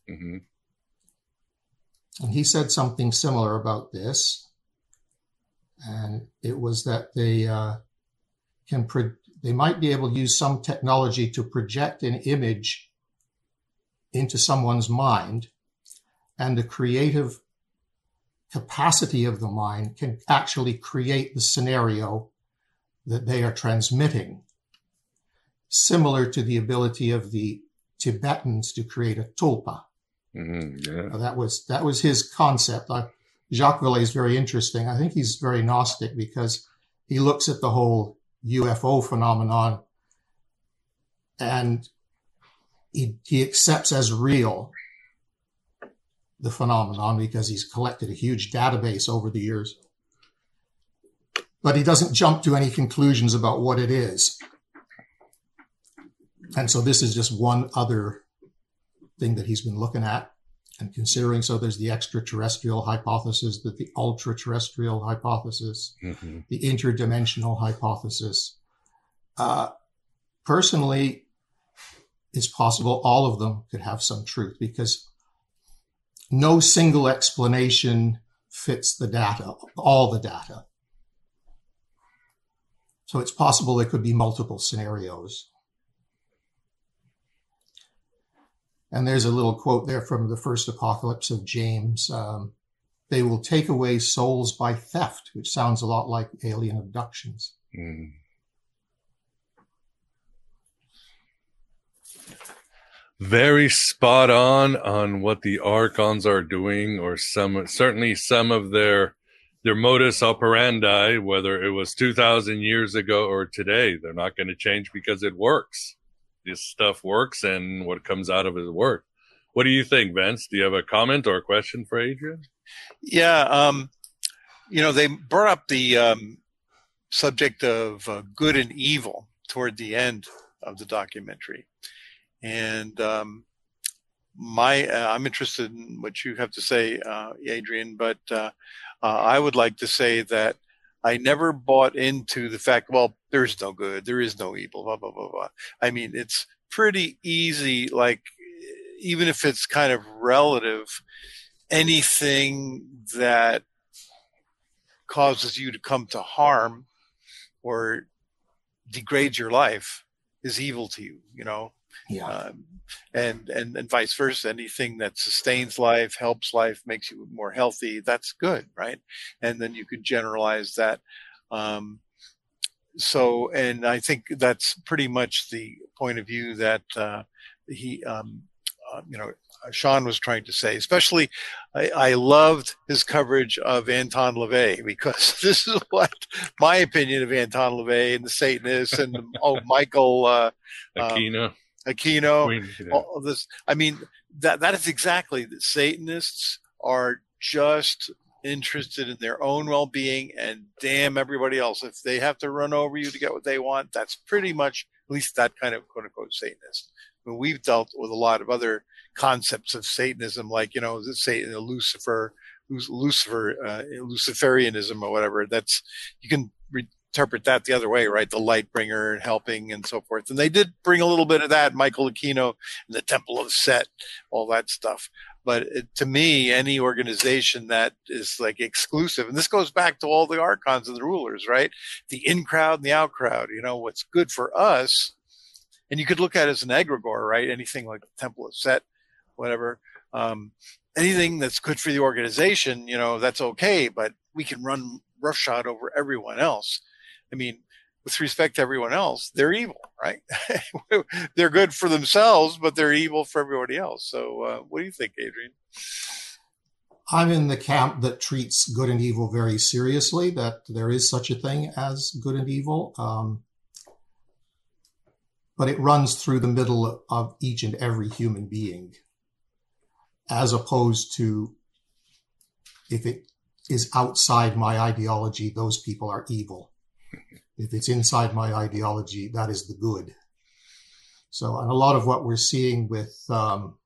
Mm-hmm. And he said something similar about this. And it was that they uh, can pro- they might be able to use some technology to project an image into someone's mind, and the creative capacity of the mind can actually create the scenario that they are transmitting, similar to the ability of the Tibetans to create a tulpa. Mm-hmm, yeah. that was that was his concept. Uh, Jacques Vallée is very interesting. I think he's very Gnostic because he looks at the whole UFO phenomenon and he, he accepts as real the phenomenon because he's collected a huge database over the years. But he doesn't jump to any conclusions about what it is. And so this is just one other thing that he's been looking at and considering. So there's the extraterrestrial hypothesis, that the ultra terrestrial hypothesis, mm-hmm. the interdimensional hypothesis. Uh, personally, it's possible all of them could have some truth because no single explanation fits the data, all the data. So it's possible there could be multiple scenarios. And there's a little quote there from the first apocalypse of James. Um, they will take away souls by theft, which sounds a lot like alien abductions. Mm. Very spot on on what the archons are doing, or some certainly some of their their modus operandi, whether it was two thousand years ago or today, they're not going to change because it works this stuff works and what comes out of it work. What do you think, Vince? Do you have a comment or a question for Adrian? Yeah, um, you know, they brought up the um, subject of uh, good and evil toward the end of the documentary, and um, my uh, I'm interested in what you have to say, uh, Adrian. But uh, I would like to say that I never bought into the fact, well, there's no good, there is no evil, blah, blah, blah, blah. I mean, it's pretty easy, like, even if it's kind of relative, anything that causes you to come to harm or degrades your life is evil to you, you know? Yeah. Um, and, and, and vice versa. Anything that sustains life, helps life, makes you more healthy, that's good, right? And then you could generalize that. Um, so, and I think that's pretty much the point of view that uh, he, um, uh, you know, Sean was trying to say. Especially, I, I, loved his coverage of Anton LaVey because this is what my opinion of Anton LaVey and the Satanists and oh Michael uh, Aquino. Um, Aquino, all of this. I mean, that that is exactly the Satanists are just interested in their own well-being and damn everybody else. If they have to run over you to get what they want, that's pretty much at least that kind of quote unquote Satanist. I mean, we've dealt with a lot of other concepts of Satanism, like you know, the Satan, Lucifer, Lucifer, uh, Luciferianism, or whatever. That's you can interpret that the other way, right? The light bringer and helping and so forth. And they did bring a little bit of that, Michael Aquino and the Temple of Set, all that stuff. But it, to me, any organization that is like exclusive, and this goes back to all the archons and the rulers, right? The in crowd and the out crowd, you know, what's good for us. And you could look at it as an egregore, right? Anything like the Temple of Set, whatever. Um, anything that's good for the organization, you know, that's okay, but we can run roughshod over everyone else. I mean, with respect to everyone else, they're evil, right? they're good for themselves, but they're evil for everybody else. So, uh, what do you think, Adrian? I'm in the camp that treats good and evil very seriously, that there is such a thing as good and evil. Um, but it runs through the middle of each and every human being, as opposed to if it is outside my ideology, those people are evil. If it's inside my ideology, that is the good. So, and a lot of what we're seeing with um,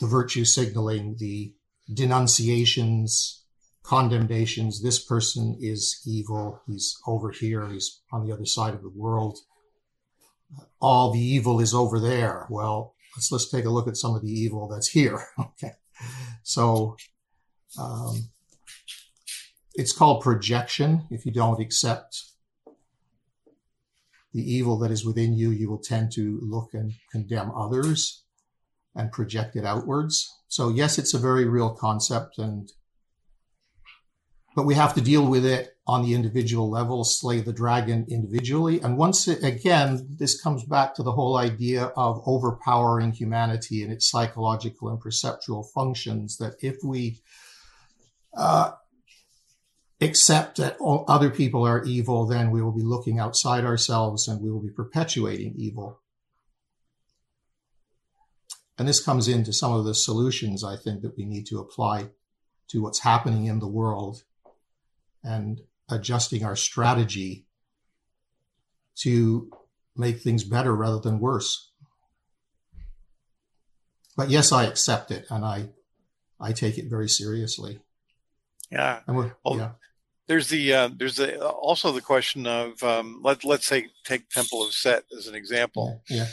the virtue signaling, the denunciations, condemnations, this person is evil, he's over here, he's on the other side of the world. All the evil is over there. Well, let's let's take a look at some of the evil that's here. okay, so um, it's called projection. If you don't accept the evil that is within you, you will tend to look and condemn others and project it outwards. So yes, it's a very real concept and but we have to deal with it on the individual level, slay the dragon individually. And once it, again, this comes back to the whole idea of overpowering humanity and its psychological and perceptual functions. That if we uh, accept that all other people are evil, then we will be looking outside ourselves and we will be perpetuating evil. And this comes into some of the solutions I think that we need to apply to what's happening in the world and adjusting our strategy to make things better rather than worse. But yes, I accept it and I, I take it very seriously. Yeah. Well, yeah there's the uh, there's the also the question of um, let let's say take Temple of Set as an example. Yeah.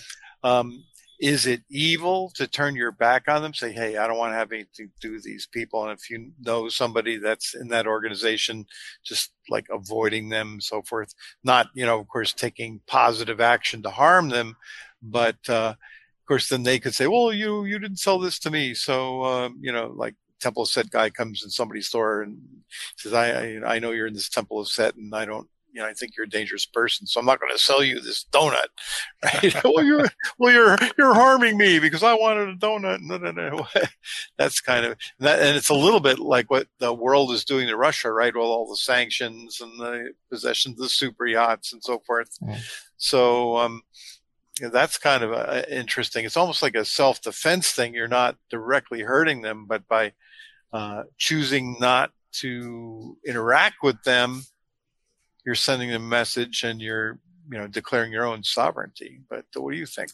Um, is it evil to turn your back on them? Say, hey, I don't want to have anything to do with these people. And if you know somebody that's in that organization, just like avoiding them, so forth. Not, you know, of course, taking positive action to harm them, but uh, of course, then they could say, well, you you didn't sell this to me, so um, you know, like temple of set guy comes in somebody's store and says, I, I, I know you're in this temple of set and I don't, you know, I think you're a dangerous person, so I'm not going to sell you this donut. Right? well, you're, well, you're, you're harming me because I wanted a donut. No, no, no. That's kind of that, and it's a little bit like what the world is doing to Russia, right? With all the sanctions and the possession of the super yachts and so forth. Mm. So, um, that's kind of uh, interesting. It's almost like a self defense thing. You're not directly hurting them, but by uh, choosing not to interact with them, you're sending a message and you're, you know, declaring your own sovereignty. But what do you think?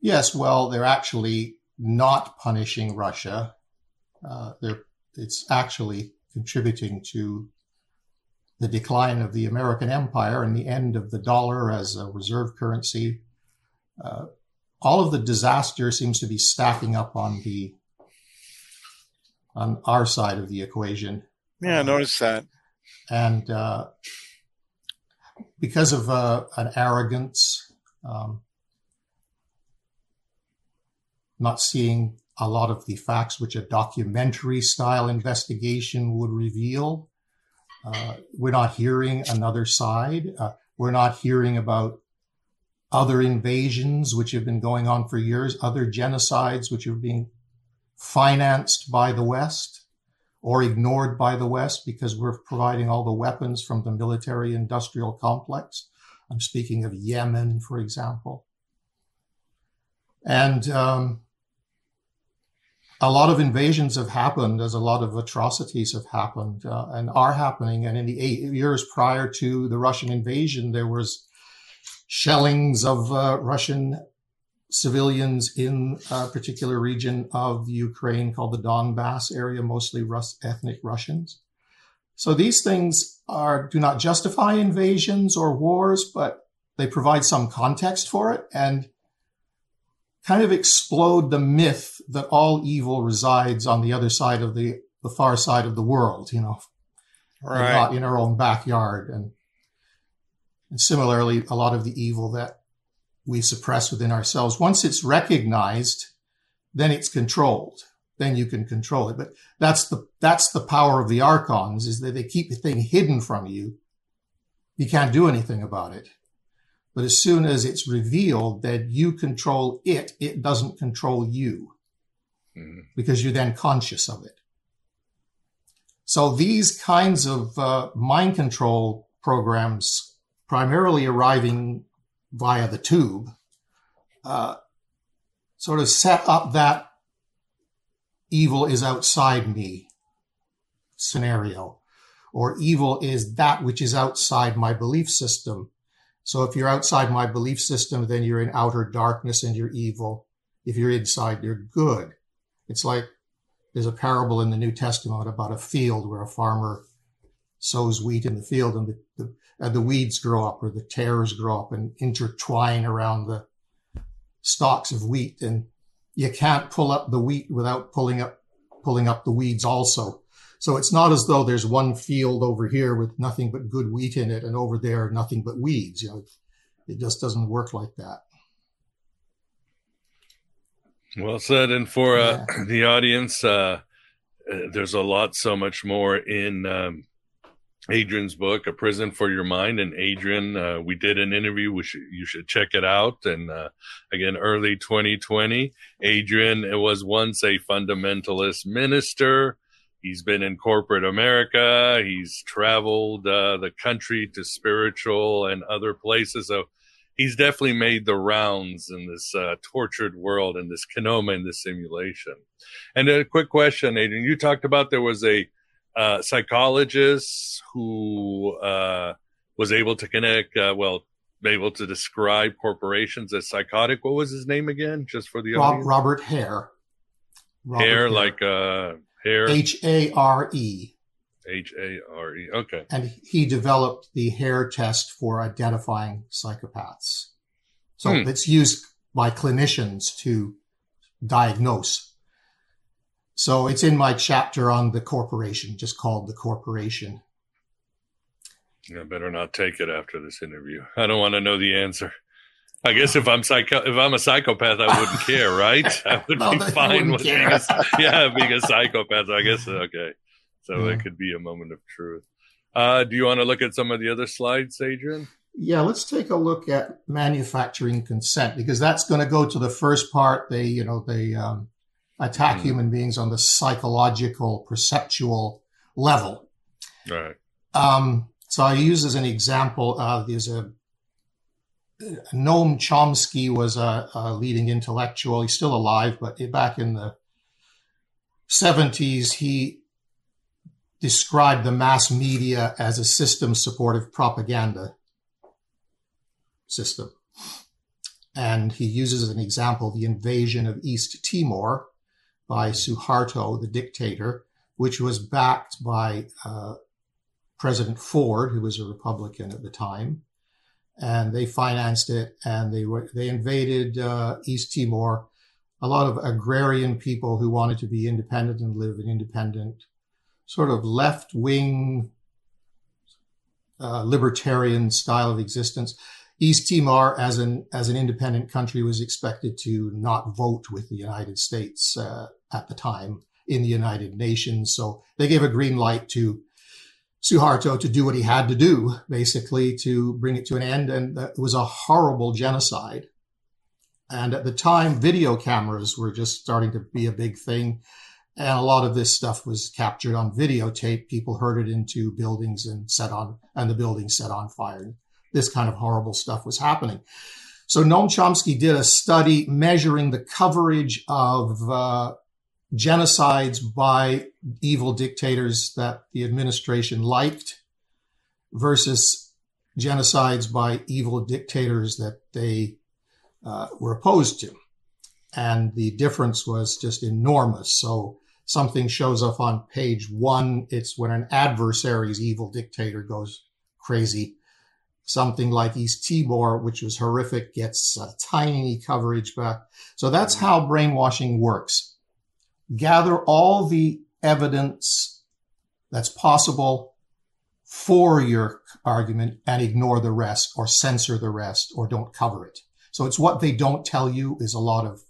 Yes, well, they're actually not punishing Russia. Uh, they're it's actually contributing to the decline of the American empire and the end of the dollar as a reserve currency. Uh, all of the disaster seems to be stacking up on the on our side of the equation. Yeah, I noticed that. And uh, because of uh, an arrogance, um, not seeing a lot of the facts which a documentary style investigation would reveal. Uh, we're not hearing another side. Uh, we're not hearing about other invasions which have been going on for years, other genocides which are being financed by the West or ignored by the West because we're providing all the weapons from the military industrial complex. I'm speaking of Yemen, for example. And um, a lot of invasions have happened, as a lot of atrocities have happened uh, and are happening. And in the eight years prior to the Russian invasion, there was shellings of uh, Russian civilians in a particular region of Ukraine called the Donbass area, mostly Rus- ethnic Russians. So these things are do not justify invasions or wars, but they provide some context for it and kind of explode the myth that all evil resides on the other side of the the far side of the world, you know, right. not in our own backyard. And, and similarly, a lot of the evil that we suppress within ourselves, once it's recognized, then it's controlled. Then you can control it. But that's the that's the power of the archons is that they keep the thing hidden from you. You can't do anything about it. But as soon as it's revealed that you control it, it doesn't control you mm-hmm. because you're then conscious of it. So these kinds of uh, mind control programs, primarily arriving via the tube, uh, sort of set up that evil is outside me scenario, or evil is that which is outside my belief system so if you're outside my belief system, then you're in outer darkness and you're evil. If you're inside, you're good. It's like there's a parable in the New Testament about a field where a farmer sows wheat in the field and the, the, and the weeds grow up or the tares grow up and intertwine around the stalks of wheat. And you can't pull up the wheat without pulling up, pulling up the weeds also. So it's not as though there's one field over here with nothing but good wheat in it and over there nothing but weeds. You know, it just doesn't work like that. Well said. And for uh, yeah. the audience, uh, uh, there's a lot, so much more in um, Adrian's book, A Prison for Your Mind. And Adrian, uh, we did an interview. We you should check it out. And uh, again, early 2020, Adrian it was once a fundamentalist minister He's been in corporate America. He's traveled uh, the country to spiritual and other places. So he's definitely made the rounds in this uh, tortured world in this Kenoma in this simulation. And a quick question, Adrian. You talked about there was a uh, psychologist who uh, was able to connect, uh, well, able to describe corporations as psychotic. What was his name again? Just for the Rob, Robert Hare. Robert Hare, Hare, like uh, Hare. H A R E. H A R E. Okay. And he developed the Hare test for identifying psychopaths. So hmm. it's used by clinicians to diagnose. So it's in my chapter on the corporation, just called the corporation. I better not take it after this interview. I don't want to know the answer. I guess if I'm psycho, if I'm a psychopath, I wouldn't care, right? I would be fine with being a, yeah, being a psychopath. I guess okay. So yeah. it could be a moment of truth. Uh, do you want to look at some of the other slides, Adrian? Yeah, let's take a look at manufacturing consent because that's going to go to the first part. They, you know, they um, attack mm. human beings on the psychological, perceptual level. Right. Um, so I use as an example, uh, there's a Noam Chomsky was a, a, leading intellectual. He's still alive, but back in the 70s, he described the mass media as a system supportive propaganda system. And he uses as an example the invasion of East Timor by Suharto, the dictator, which was backed by uh, President Ford, who was a Republican at the time, and they financed it and they were they invaded uh, East Timor. A lot of agrarian people who wanted to be independent and live an independent, sort of left wing, uh, libertarian style of existence. East Timor, as an as an independent country, was expected to not vote with the United States uh, at the time in the United Nations. So they gave a green light to Suharto to do what he had to do, basically to bring it to an end. And it was a horrible genocide. And at the time, video cameras were just starting to be a big thing. And a lot of this stuff was captured on videotape. People herded into buildings and set on, and the buildings set on fire. This kind of horrible stuff was happening. So Noam Chomsky did a study measuring the coverage of uh, genocides by evil dictators that the administration liked versus genocides by evil dictators that they uh, were opposed to. And the difference was just enormous. So something shows up on page one. It's when an adversary's evil dictator goes crazy. Something like East Timor, which was horrific, gets a tiny coverage back. So that's how brainwashing works gather all the evidence that's possible for your argument and ignore the rest or censor the rest or don't cover it. So it's what they don't tell you is a lot of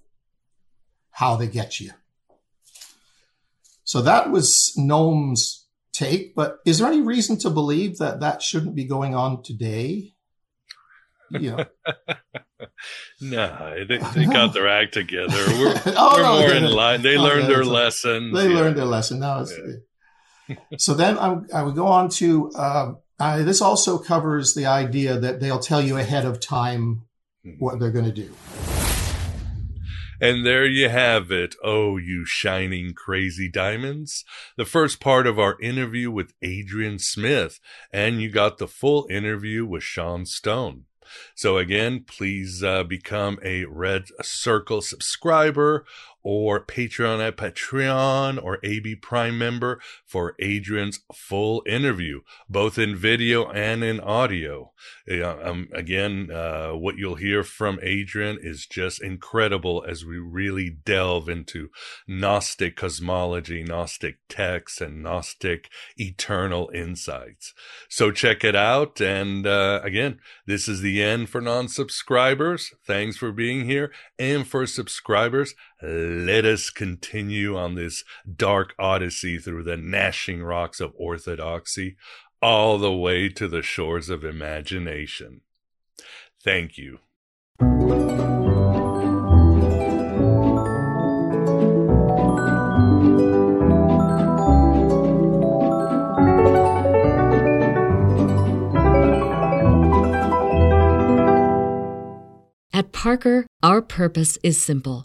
how they get you. So that was Noam's take, but is there any reason to believe that that shouldn't be going on today? Know. no, they, they got their act together. We're, oh, we're no, more in line. They oh, learned their lesson. They yeah. learned their lesson. Now, yeah. so then I, I, would go on to uh, I, this also covers the idea that they'll tell you ahead of time hmm. what they're going to do. And there you have it. Oh, you shining crazy diamonds. The first part of our interview with Adrian Smith. And you got the full interview with Sean Stone. So again, please uh, become a Red Circle subscriber or Patreon at Patreon or AB Prime member for Adrian's full interview, both in video and in audio. Um, again, uh, what you'll hear from Adrian is just incredible as we really delve into Gnostic cosmology, Gnostic texts, and Gnostic eternal insights. So check it out. And uh, again, this is the end for non subscribers. Thanks for being here. And for subscribers, let us continue on this dark odyssey through the gnashing rocks of orthodoxy, all the way to the shores of imagination. Thank you. At Parker, our purpose is simple